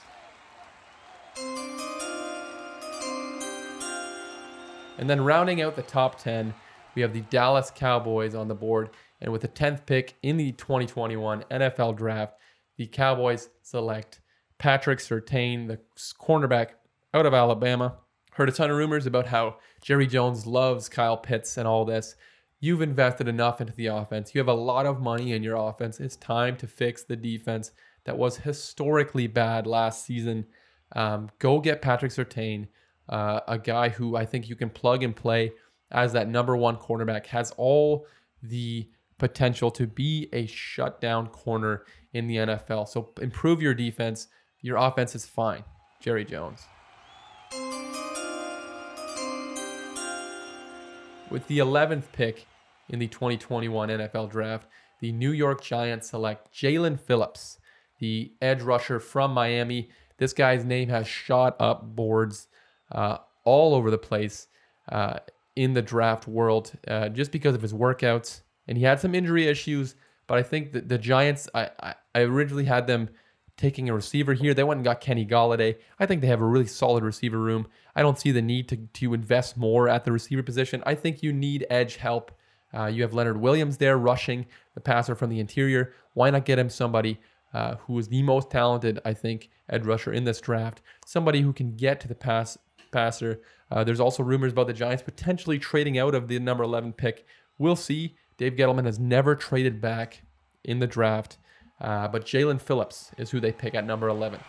And then rounding out the top 10, we have the Dallas Cowboys on the board. And with the 10th pick in the 2021 NFL draft, the Cowboys select Patrick Surtain, the cornerback out of Alabama. Heard a ton of rumors about how Jerry Jones loves Kyle Pitts and all this. You've invested enough into the offense. You have a lot of money in your offense. It's time to fix the defense that was historically bad last season. Um, go get Patrick Surtain, uh, a guy who I think you can plug and play as that number one cornerback, has all the potential to be a shutdown corner in the NFL. So improve your defense. Your offense is fine. Jerry Jones. With the 11th pick in the 2021 NFL Draft, the New York Giants select Jaelan Phillips, the edge rusher from Miami. This guy's name has shot up boards uh, all over the place uh, in the draft world uh, just because of his workouts. And he had some injury issues, but I think that the Giants, I, I, I originally had them taking a receiver here. They went and got Kenny Golladay. I think they have a really solid receiver room. I don't see the need to, to invest more at the receiver position. I think you need edge help. Uh, you have Leonard Williams there rushing the passer from the interior. Why not get him somebody uh, who is the most talented, I think, edge rusher in this draft? Somebody who can get to the pass passer. Uh, there's also rumors about the Giants potentially trading out of the number 11 pick. We'll see. Dave Gettleman has never traded back in the draft. Uh, but Jaelan Phillips is who they pick at number 11.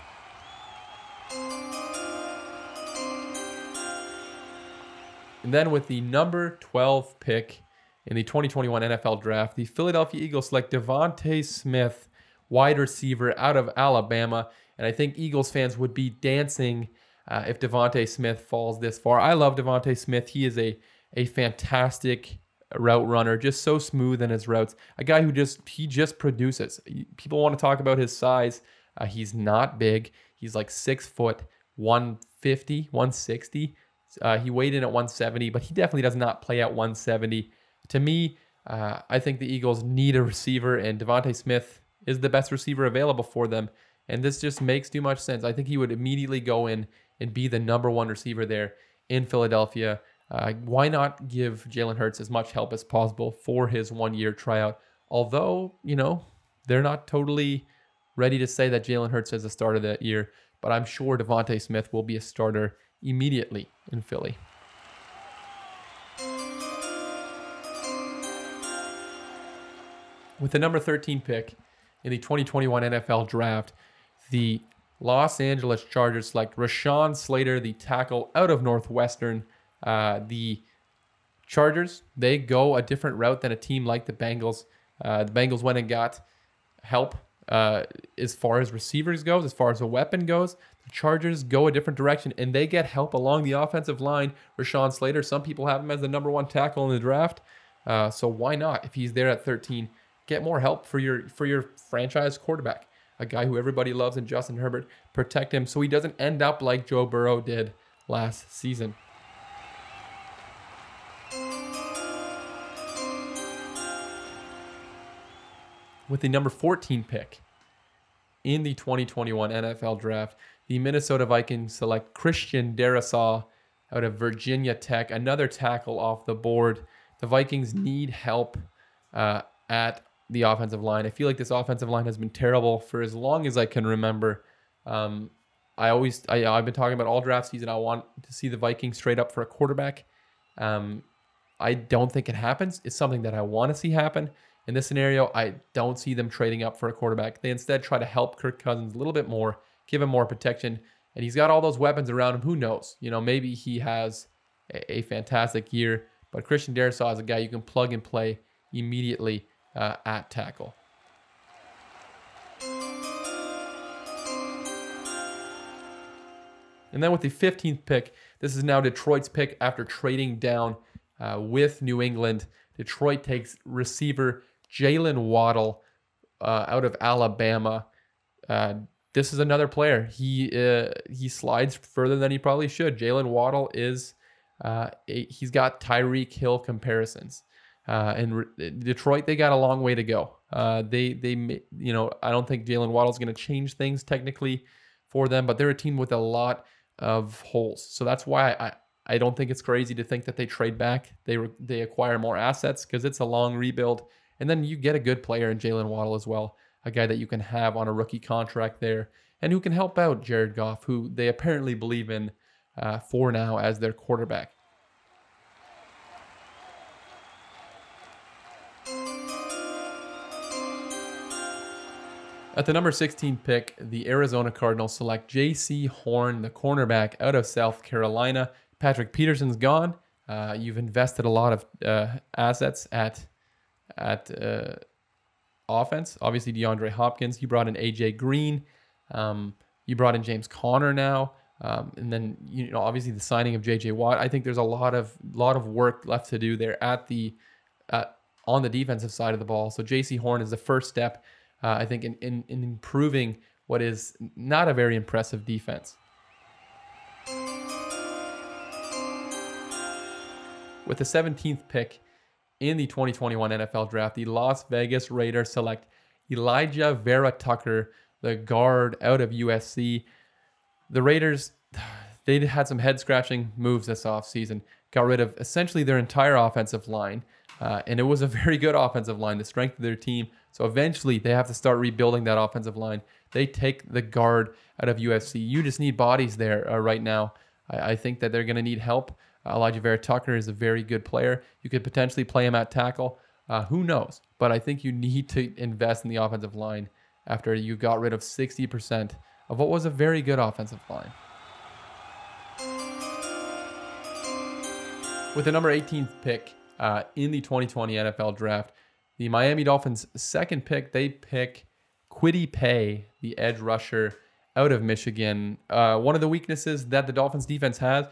And then with the number 12 pick in the 2021 NFL Draft, the Philadelphia Eagles select DeVonta Smith, wide receiver out of Alabama. And I think Eagles fans would be dancing uh, if DeVonta Smith falls this far. I love DeVonta Smith. He is a, a fantastic route runner, just so smooth in his routes. A guy who just he just produces. People want to talk about his size. Uh, he's not big. He's like six foot, 150, 160. Uh, he weighed in at 170, but he definitely does not play at 170. To me, uh, I think the Eagles need a receiver, and DeVonta Smith is the best receiver available for them. And this just makes too much sense. I think he would immediately go in and be the number one receiver there in Philadelphia. Uh, why not give Jalen Hurts as much help as possible for his one year tryout? Although, you know, they're not totally ready to say that Jalen Hurts is a starter that year, but I'm sure DeVonta Smith will be a starter immediately in Philly. With the number 13 pick in the 2021 NFL Draft, the Los Angeles Chargers select Rashawn Slater, the tackle out of Northwestern. Uh, the Chargers, they go a different route than a team like the Bengals. Uh, the Bengals went and got help uh, as far as receivers goes, as far as a weapon goes. The Chargers go a different direction and they get help along the offensive line. Rashawn Slater, some people have him as the number one tackle in the draft. Uh, so why not, if he's there at 13, get more help for your for your franchise quarterback, a guy who everybody loves and Justin Herbert. Protect him so he doesn't end up like Joe Burrow did last season. With the number 14 pick in the 2021 NFL Draft, the Minnesota Vikings select Christian Darrisaw out of Virginia Tech, another tackle off the board. The Vikings need help uh, at the offensive line. I feel like this offensive line has been terrible for as long as I can remember. Um, I always, I, have been talking about all draft season. I want to see the Vikings straight up for a quarterback. Um, I don't think it happens. It's something that I want to see happen. In this scenario, I don't see them trading up for a quarterback. They instead try to help Kirk Cousins a little bit more, give him more protection, and he's got all those weapons around him. Who knows? You know, maybe he has a, a fantastic year, but Christian Darrisaw is a guy you can plug and play immediately uh, at tackle. And then with the 15th pick, this is now Detroit's pick after trading down uh, with New England. Detroit takes receiver Jaylen Waddle uh, out of Alabama. Uh, this is another player. He uh, he slides further than he probably should. Jaylen Waddle is uh, a, he's got Tyreek Hill comparisons. Uh, and re- Detroit, they got a long way to go. Uh, they they you know I don't think Jaylen Waddle is going to change things technically for them, but they're a team with a lot of holes. So that's why I, I don't think it's crazy to think that they trade back. They re- they acquire more assets because it's a long rebuild. And then you get a good player in Jaylen Waddle as well, a guy that you can have on a rookie contract there and who can help out Jared Goff, who they apparently believe in uh, for now as their quarterback. At the number 16 pick, the Arizona Cardinals select Jaycee Horn, the cornerback out of South Carolina. Patrick Peterson's gone. Uh, you've invested a lot of uh, assets at at uh, offense. Obviously, DeAndre Hopkins. You brought in AJ Green. Um, you brought in James Conner now, um, and then you know obviously the signing of JJ Watt. I think there's a lot of lot of work left to do there at the uh, on the defensive side of the ball. So Jaycee Horn is the first step, uh, I think, in, in in improving what is not a very impressive defense. With the 17th pick in the 2021 NFL Draft, the Las Vegas Raiders select Alijah Vera Tucker, the guard out of USC. The Raiders, they had some head scratching moves this offseason, got rid of essentially their entire offensive line. Uh, and it was a very good offensive line, the strength of their team. So eventually they have to start rebuilding that offensive line. They take the guard out of USC. You just need bodies there uh, right now. I, I, think that they're going to need help. Uh, Alijah Vera Tucker is a very good player. You could potentially play him at tackle. Uh, who knows? But I think you need to invest in the offensive line after you got rid of 60% of what was a very good offensive line. With the number 18th pick uh, in the 2020 NFL Draft, the Miami Dolphins' second pick, they pick Kwity Paye, the edge rusher out of Michigan. Uh, one of the weaknesses that the Dolphins defense has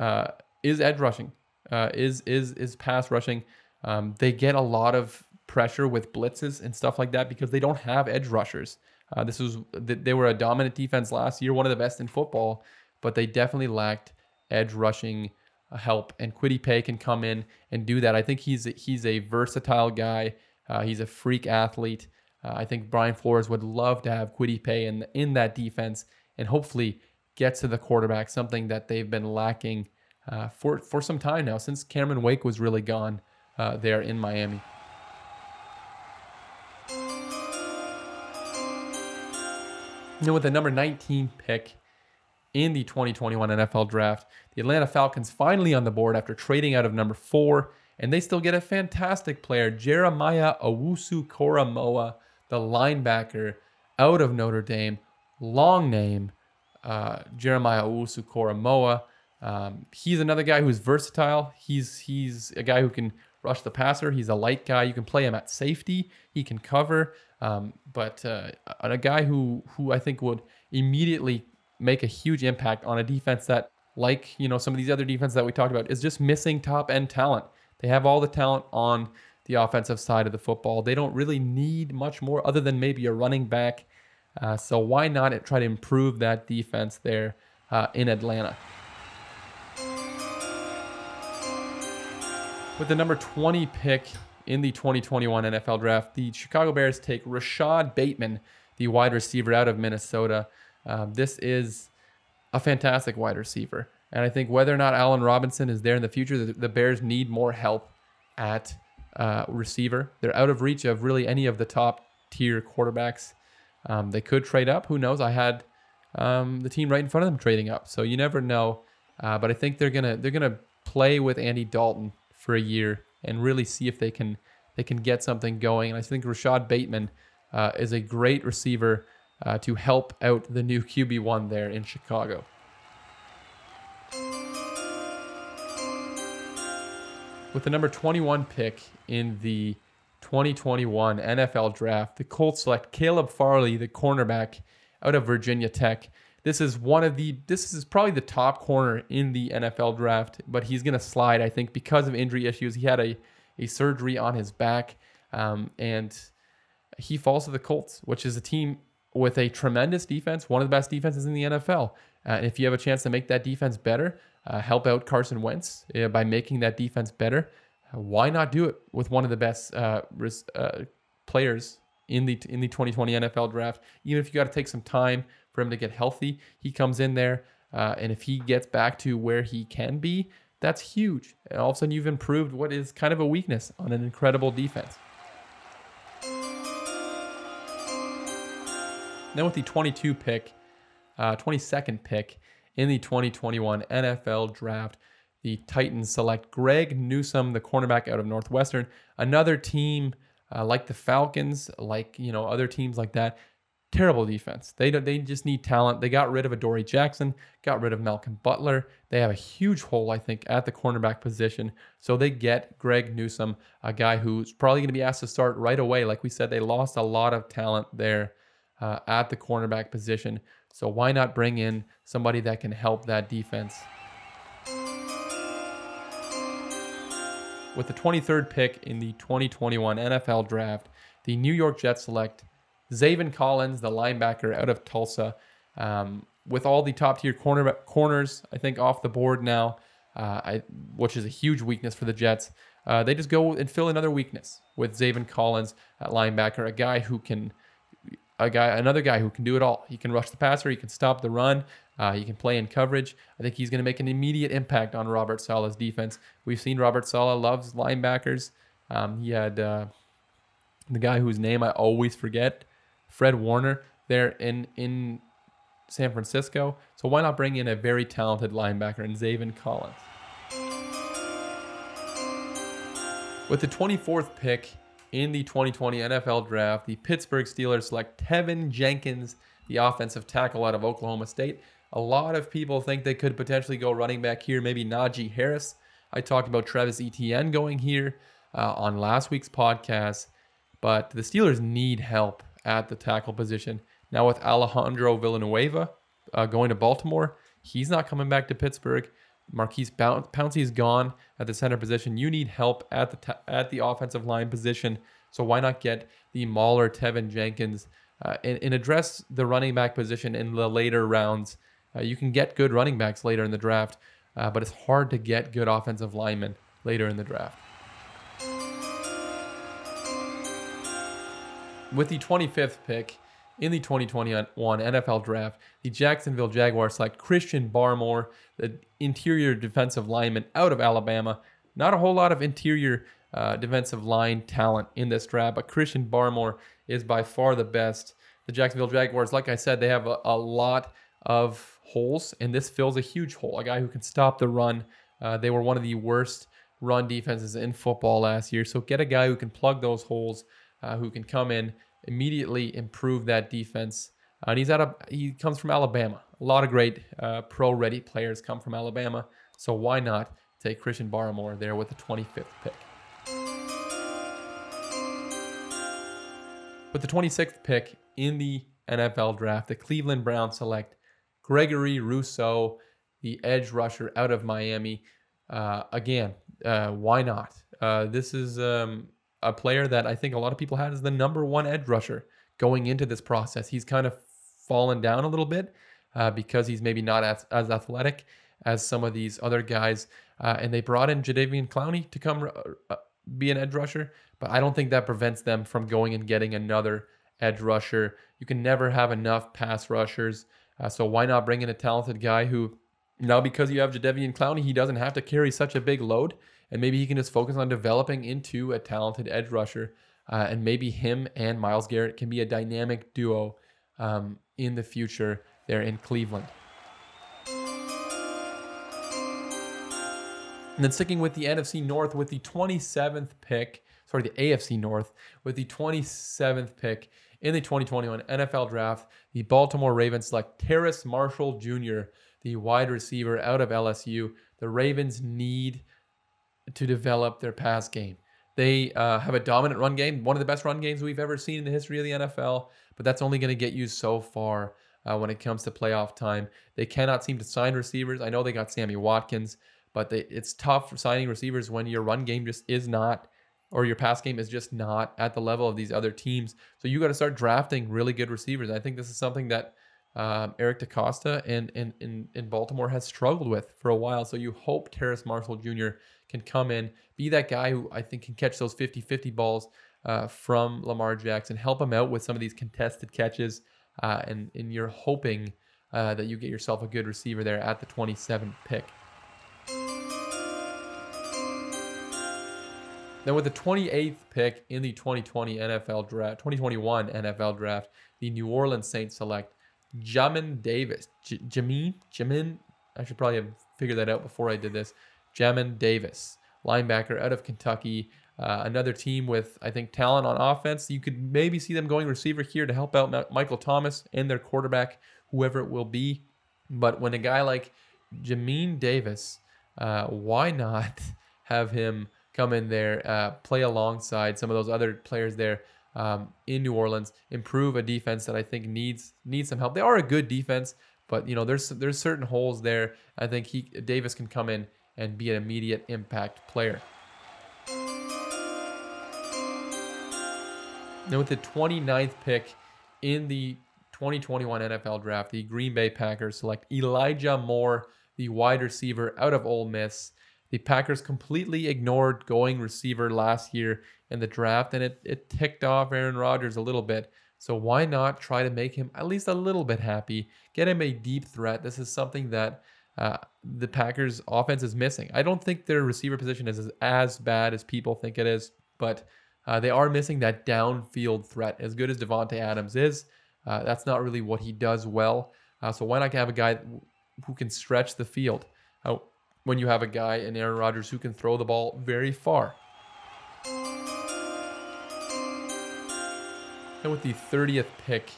uh, is edge rushing, uh, is is is pass rushing. Um, they get a lot of pressure with blitzes and stuff like that because they don't have edge rushers. Uh, this was they were a dominant defense last year, one of the best in football, but they definitely lacked edge rushing help. And Kwity Paye can come in and do that. I think he's he's a versatile guy. Uh, he's a freak athlete. Uh, I think Brian Flores would love to have Kwity Paye in in that defense and hopefully get to the quarterback, something that they've been lacking uh, for for some time now since Cameron Wake was really gone uh, there in Miami. Now with the number 19 pick in the 2021 NFL Draft, the Atlanta Falcons finally on the board after trading out of number four, and they still get a fantastic player, Jeremiah Owusu-Koramoah, the linebacker out of Notre Dame. Long name, uh, Jeremiah Owusu-Koramoah. Um, he's another guy who's versatile. He's he's a guy who can rush the passer. He's a light guy. You can play him at safety. He can cover. Um, but uh, a guy who who I think would immediately make a huge impact on a defense that, like you know, some of these other defenses that we talked about, is just missing top end talent. They have all the talent on the offensive side of the football. They don't really need much more other than maybe a running back. Uh, so why not try to improve that defense there uh, in Atlanta? With the number 20 pick in the 2021 NFL Draft, the Chicago Bears take Rashod Bateman, the wide receiver out of Minnesota. Um, this is a fantastic wide receiver. And I think whether or not Allen Robinson is there in the future, the, the Bears need more help at uh, receiver. They're out of reach of really any of the top tier quarterbacks. Um, they could trade up. Who knows? I had um, the team right in front of them trading up, so you never know. Uh, but I think they're gonna they're gonna play with Andy Dalton for a year and really see if they can they can get something going. And I think Rashod Bateman uh, is a great receiver uh, to help out the new QB one there in Chicago. With the number 21 pick in the 2021 NFL Draft, the Colts select Caleb Farley, the cornerback out of Virginia Tech. This is one of the this is probably the top corner in the NFL draft, but he's going to slide, I think, because of injury issues. He had a a surgery on his back, um, and he falls to the Colts, which is a team with a tremendous defense, one of the best defenses in the NFL. Uh, and if you have a chance to make that defense better, uh, help out Carson Wentz uh, by making that defense better, uh, why not do it with one of the best uh, uh, players in the in the 2020 NFL draft? Even if you got to take some time for him to get healthy. He comes in there, uh, and if he gets back to where he can be, that's huge. And all of a sudden, you've improved what is kind of a weakness on an incredible defense. Then with the 22 pick, uh, 22nd pick in the 2021 NFL Draft, the Titans select Greg Newsome, the cornerback out of Northwestern. Another team uh, like the Falcons, like you know other teams like that, terrible defense. They they just need talent. They got rid of Adoree Jackson, got rid of Malcolm Butler. They have a huge hole, I think, at the cornerback position. So they get Greg Newsome, a guy who's probably going to be asked to start right away. Like we said, they lost a lot of talent there uh, at the cornerback position. So why not bring in somebody that can help that defense? With the 23rd pick in the 2021 NFL Draft, the New York Jets select Zaven Collins, the linebacker out of Tulsa. Um, with all the top tier corner corners, I think off the board now, uh, I, which is a huge weakness for the Jets. Uh, they just go and fill another weakness with Zaven Collins at linebacker, a guy who can, a guy, another guy who can do it all. He can rush the passer, he can stop the run, uh, he can play in coverage. I think he's going to make an immediate impact on Robert Saleh's defense. We've seen Robert Saleh loves linebackers. Um, he had uh, the guy whose name I always forget, Fred Warner, there in in San Francisco. So why not bring in a very talented linebacker in Zaven Collins? With the 24th pick in the 2020 NFL Draft, the Pittsburgh Steelers select Teven Jenkins, the offensive tackle out of Oklahoma State. A lot of people think they could potentially go running back here, maybe Najee Harris. I talked about Travis Etienne going here uh, on last week's podcast, but the Steelers need help at the tackle position. Now with Alejandro Villanueva uh, going to Baltimore, he's not coming back to Pittsburgh. Maurkice Pouncey is gone at the center position. You need help at the t- at the offensive line position. So why not get the Mauler Teven Jenkins uh, and, and, address the running back position in the later rounds? Uh, you can get good running backs later in the draft, uh, but it's hard to get good offensive linemen later in the draft. With the 25th pick in the 2021 NFL Draft, the Jacksonville Jaguars select Christian Barmore, the interior defensive lineman out of Alabama. Not a whole lot of interior uh, defensive line talent in this draft, but Christian Barmore is by far the best. The Jacksonville Jaguars, like I said, they have a, a lot of holes, and this fills a huge hole. A guy who can stop the run. Uh, they were one of the worst run defenses in football last year. So get a guy who can plug those holes, uh, who can come in immediately improve that defense. Uh, and he's out of he comes from Alabama. A lot of great uh, pro-ready players come from Alabama. So why not take Christian Barmore there with the 25th pick? With the 26th pick in the NFL draft, the Cleveland Browns select Gregory Rousseau, the edge rusher out of Miami. Uh, again, uh, why not? Uh, this is um, a player that I think a lot of people had as the number one edge rusher going into this process. He's kind of fallen down a little bit uh, because he's maybe not as, as athletic as some of these other guys. Uh, and they brought in Jadeveon Clowney to come uh, be an edge rusher, but I don't think that prevents them from going and getting another edge rusher. You can never have enough pass rushers. Uh, so why not bring in a talented guy who now because you have Jadeveon Clowney, he doesn't have to carry such a big load and maybe he can just focus on developing into a talented edge rusher. Uh, and maybe him and Myles Garrett can be a dynamic duo um, in the future there in Cleveland. And then sticking with the NFC North with the 27th pick, sorry, the AFC North with the 27th pick in the 2021 NFL Draft, the Baltimore Ravens select Terrace Marshall Jr., the wide receiver out of LSU. The Ravens need to develop their pass game. They uh, have a dominant run game, one of the best run games we've ever seen in the history of the NFL, but that's only going to get you so far uh, when it comes to playoff time. They cannot seem to sign receivers. I know they got Sammy Watkins, but they, it's tough signing receivers when your run game just is not, or your pass game is just not at the level of these other teams. So you got to start drafting really good receivers. I think this is something that um, Eric DeCosta and in, in, in Baltimore has struggled with for a while. So you hope Terrace Marshall Jr can come in, be that guy who I think can catch those 50 50 balls uh, from Lamar Jackson, help him out with some of these contested catches. Uh, and, and you're hoping uh, that you get yourself a good receiver there at the 27th pick. Then with the 28th pick in the 2020 NFL draft, 2021 NFL draft, the New Orleans Saints select Jamin Davis. J- Jamin? Jamin? I should probably have figured that out before I did this. Jamin Davis, linebacker out of Kentucky. Uh, another team with, I think, talent on offense. You could maybe see them going receiver here to help out Ma- Michael Thomas and their quarterback, whoever it will be. But when a guy like Jamin Davis, uh, why not have him come in there, uh, play alongside some of those other players there um, in New Orleans, improve a defense that I think needs needs some help. They are a good defense, but you know there's there's certain holes there. I think he Davis can come in and be an immediate impact player. Now with the 29th pick in the 2021 NFL Draft, the Green Bay Packers select Elijah Moore, the wide receiver out of Ole Miss. The Packers completely ignored going receiver last year in the draft, and it, it ticked off Aaron Rodgers a little bit. So why not try to make him at least a little bit happy? Get him a deep threat. This is something that uh, the Packers' offense is missing. I don't think their receiver position is as, bad as people think it is, but uh, they are missing that downfield threat. As good as Davante Adams is, uh, that's not really what he does well. Uh, so why not have a guy who can stretch the field uh, when you have a guy in Aaron Rodgers who can throw the ball very far? And with the 30th pick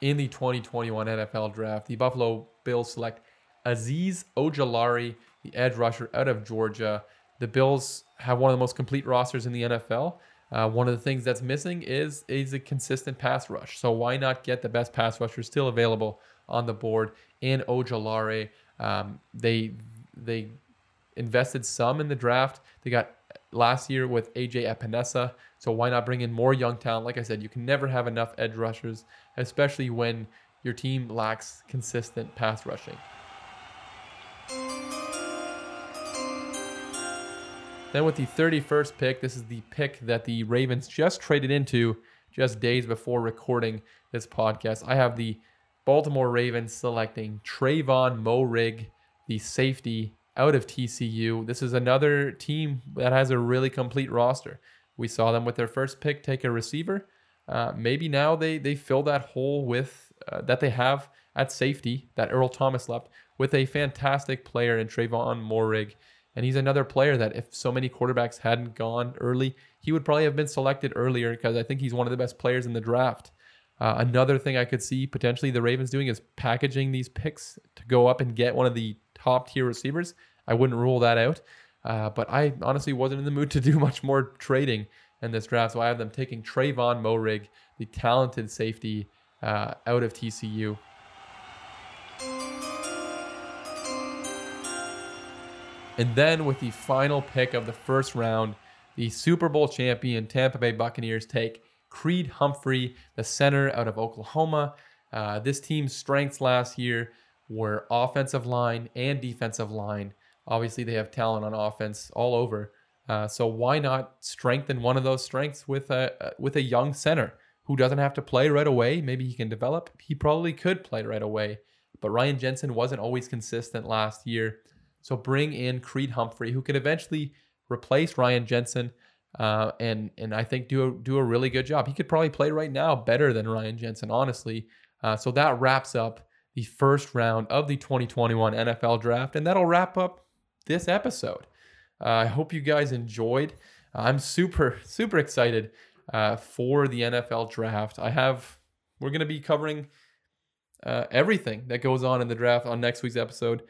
in the 2021 NFL Draft, the Buffalo Bills select Azeez Ojulari, the edge rusher out of Georgia. The Bills have one of the most complete rosters in the NFL. Uh, one of the things that's missing is is a consistent pass rush. So why not get the best pass rusher still available on the board in Ojulari? Um, they they invested some in the draft. They got last year with AJ Epenesa. So why not bring in more young talent? Like I said, you can never have enough edge rushers, especially when your team lacks consistent pass rushing. Then with the 31st pick, this is the pick that the Ravens just traded into just days before recording this podcast. I have the Baltimore Ravens selecting Trevon Moehrig, the safety out of TCU. This is another team that has a really complete roster. We saw them with their first pick take a receiver. Uh, maybe now they they fill that hole with uh, that they have at safety that Earl Thomas left with a fantastic player in Trevon Moehrig. And he's another player that if so many quarterbacks hadn't gone early, he would probably have been selected earlier because I think he's one of the best players in the draft. Uh, another thing I could see potentially the Ravens doing is packaging these picks to go up and get one of the top tier receivers. I wouldn't rule that out. Uh, but I honestly wasn't in the mood to do much more trading in this draft. So I have them taking Trevon Moehrig, the talented safety uh, out of TCU. And then with the final pick of the first round, the Super Bowl champion Tampa Bay Buccaneers take Creed Humphrey, the center out of Oklahoma. Uh, this team's strengths last year were offensive line and defensive line. Obviously, they have talent on offense all over. Uh, so why not strengthen one of those strengths with a with a young center who doesn't have to play right away? Maybe he can develop. He probably could play right away, but Ryan Jensen wasn't always consistent last year. So bring in Creed Humphrey, who can eventually replace Ryan Jensen, uh, and and I think do a, do a really good job. He could probably play right now better than Ryan Jensen, honestly. Uh, so that wraps up the first round of the 2021 NFL Draft, and that'll wrap up this episode. Uh, I hope you guys enjoyed. I'm super super excited uh, for the NFL Draft. I have we're gonna be covering uh, everything that goes on in the draft on next week's episode.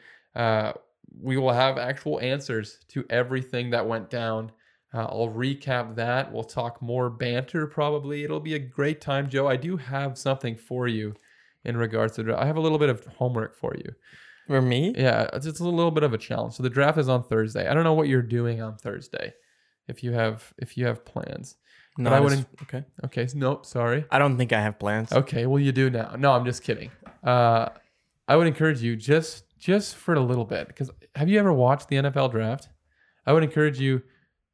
We will have actual answers to everything that went down. Uh, I'll recap that. We'll talk more banter probably. It'll be a great time, Joe. I do have something for you in regards to draft. I have a little bit of homework for you. For me? Yeah, it's just a little bit of a challenge. So the draft is on Thursday. I don't know what you're doing on Thursday. If you have if you have plans. No, I wouldn't. Okay. Okay, nope, sorry. I don't think I have plans. Okay, well you do now. No, I'm just kidding. Uh, I would encourage you just just for a little bit because have you ever watched the NFL draft? I would encourage you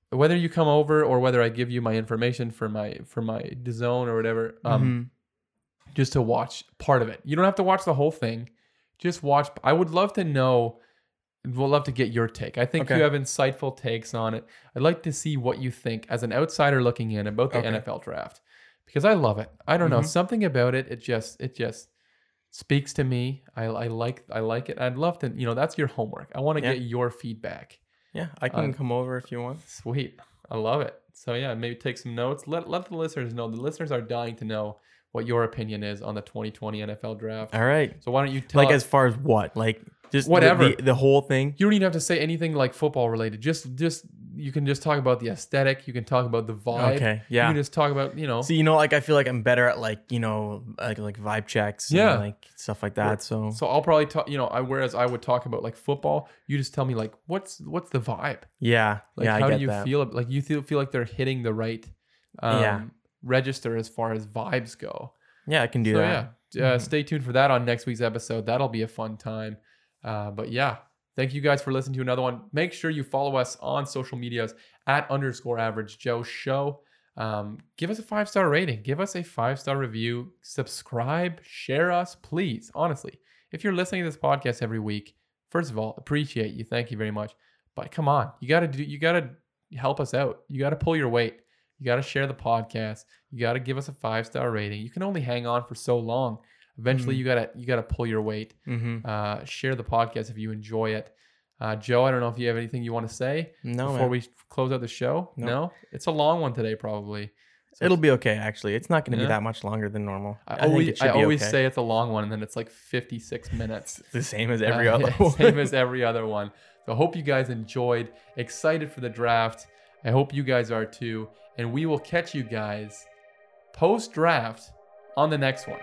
whether you come over or whether I give you my information for my for my zone or whatever, um, Mhm. just to watch part of it. You don't have to watch the whole thing. Just watch. I would love to know. We'll love to get your take. I think Okay. you have insightful takes on it. I'd like to see what you think as an outsider looking in about the Okay. NFL draft because I love it. I don't know Mhm. something about it. It just it just speaks to me. I, I like I like it. I'd love to. You know, that's your homework. I want to Yeah. get your feedback. Yeah, I can Uh, come over if you want. Sweet. I love it. So yeah, maybe take some notes. Let let the listeners know. The listeners are dying to know what your opinion is on the 2020 NFL draft. All right. So why don't you tell Like us- as far as what? Like just Whatever. the, the whole thing. you don't even have to say anything like football related. Just just you can just talk about the aesthetic. You can talk about the vibe. Okay. You Yeah. can just talk about you know. So you know, like I feel like I'm better at like you know like like vibe checks. and, Yeah. like stuff like that. So, so I'll probably talk. You know, I whereas I would talk about like football. You just tell me like what's what's the vibe. yeah, Like yeah, how do you that. feel? Like you feel feel like they're hitting the right um, Yeah. register as far as vibes go. Yeah, I can do so that. yeah, uh, Mhm. stay tuned for that on next week's episode. That'll be a fun time. Uh, but yeah, thank you guys for listening to another one. Make sure you follow us on social medias at underscore average Joe Show. Um, give us a five star rating. Give us a five star review. Subscribe. Share us, please. Honestly, if you're listening to this podcast every week, first of all, appreciate you. Thank you very much. But come on, you gotta do. You gotta help us out. You gotta pull your weight. You gotta share the podcast. You gotta give us a five star rating. You can only hang on for so long. Eventually, Mhm. you gotta you gotta pull your weight. Mm-hmm. Uh, share the podcast if you enjoy it. Uh, Joe, I don't know if you have anything you want to say No, before man. we close out the show. Nope. No, it's a long one today, probably. So it'll be okay. Actually, it's not going to Yeah. be that much longer than normal. I, think always I always okay. say it's a long one, and then it's like 56 minutes. The same as every Uh, other yeah, one. Same as every other one. So hope you guys enjoyed. Excited for the draft. I hope you guys are too. And we will catch you guys post draft on the next one.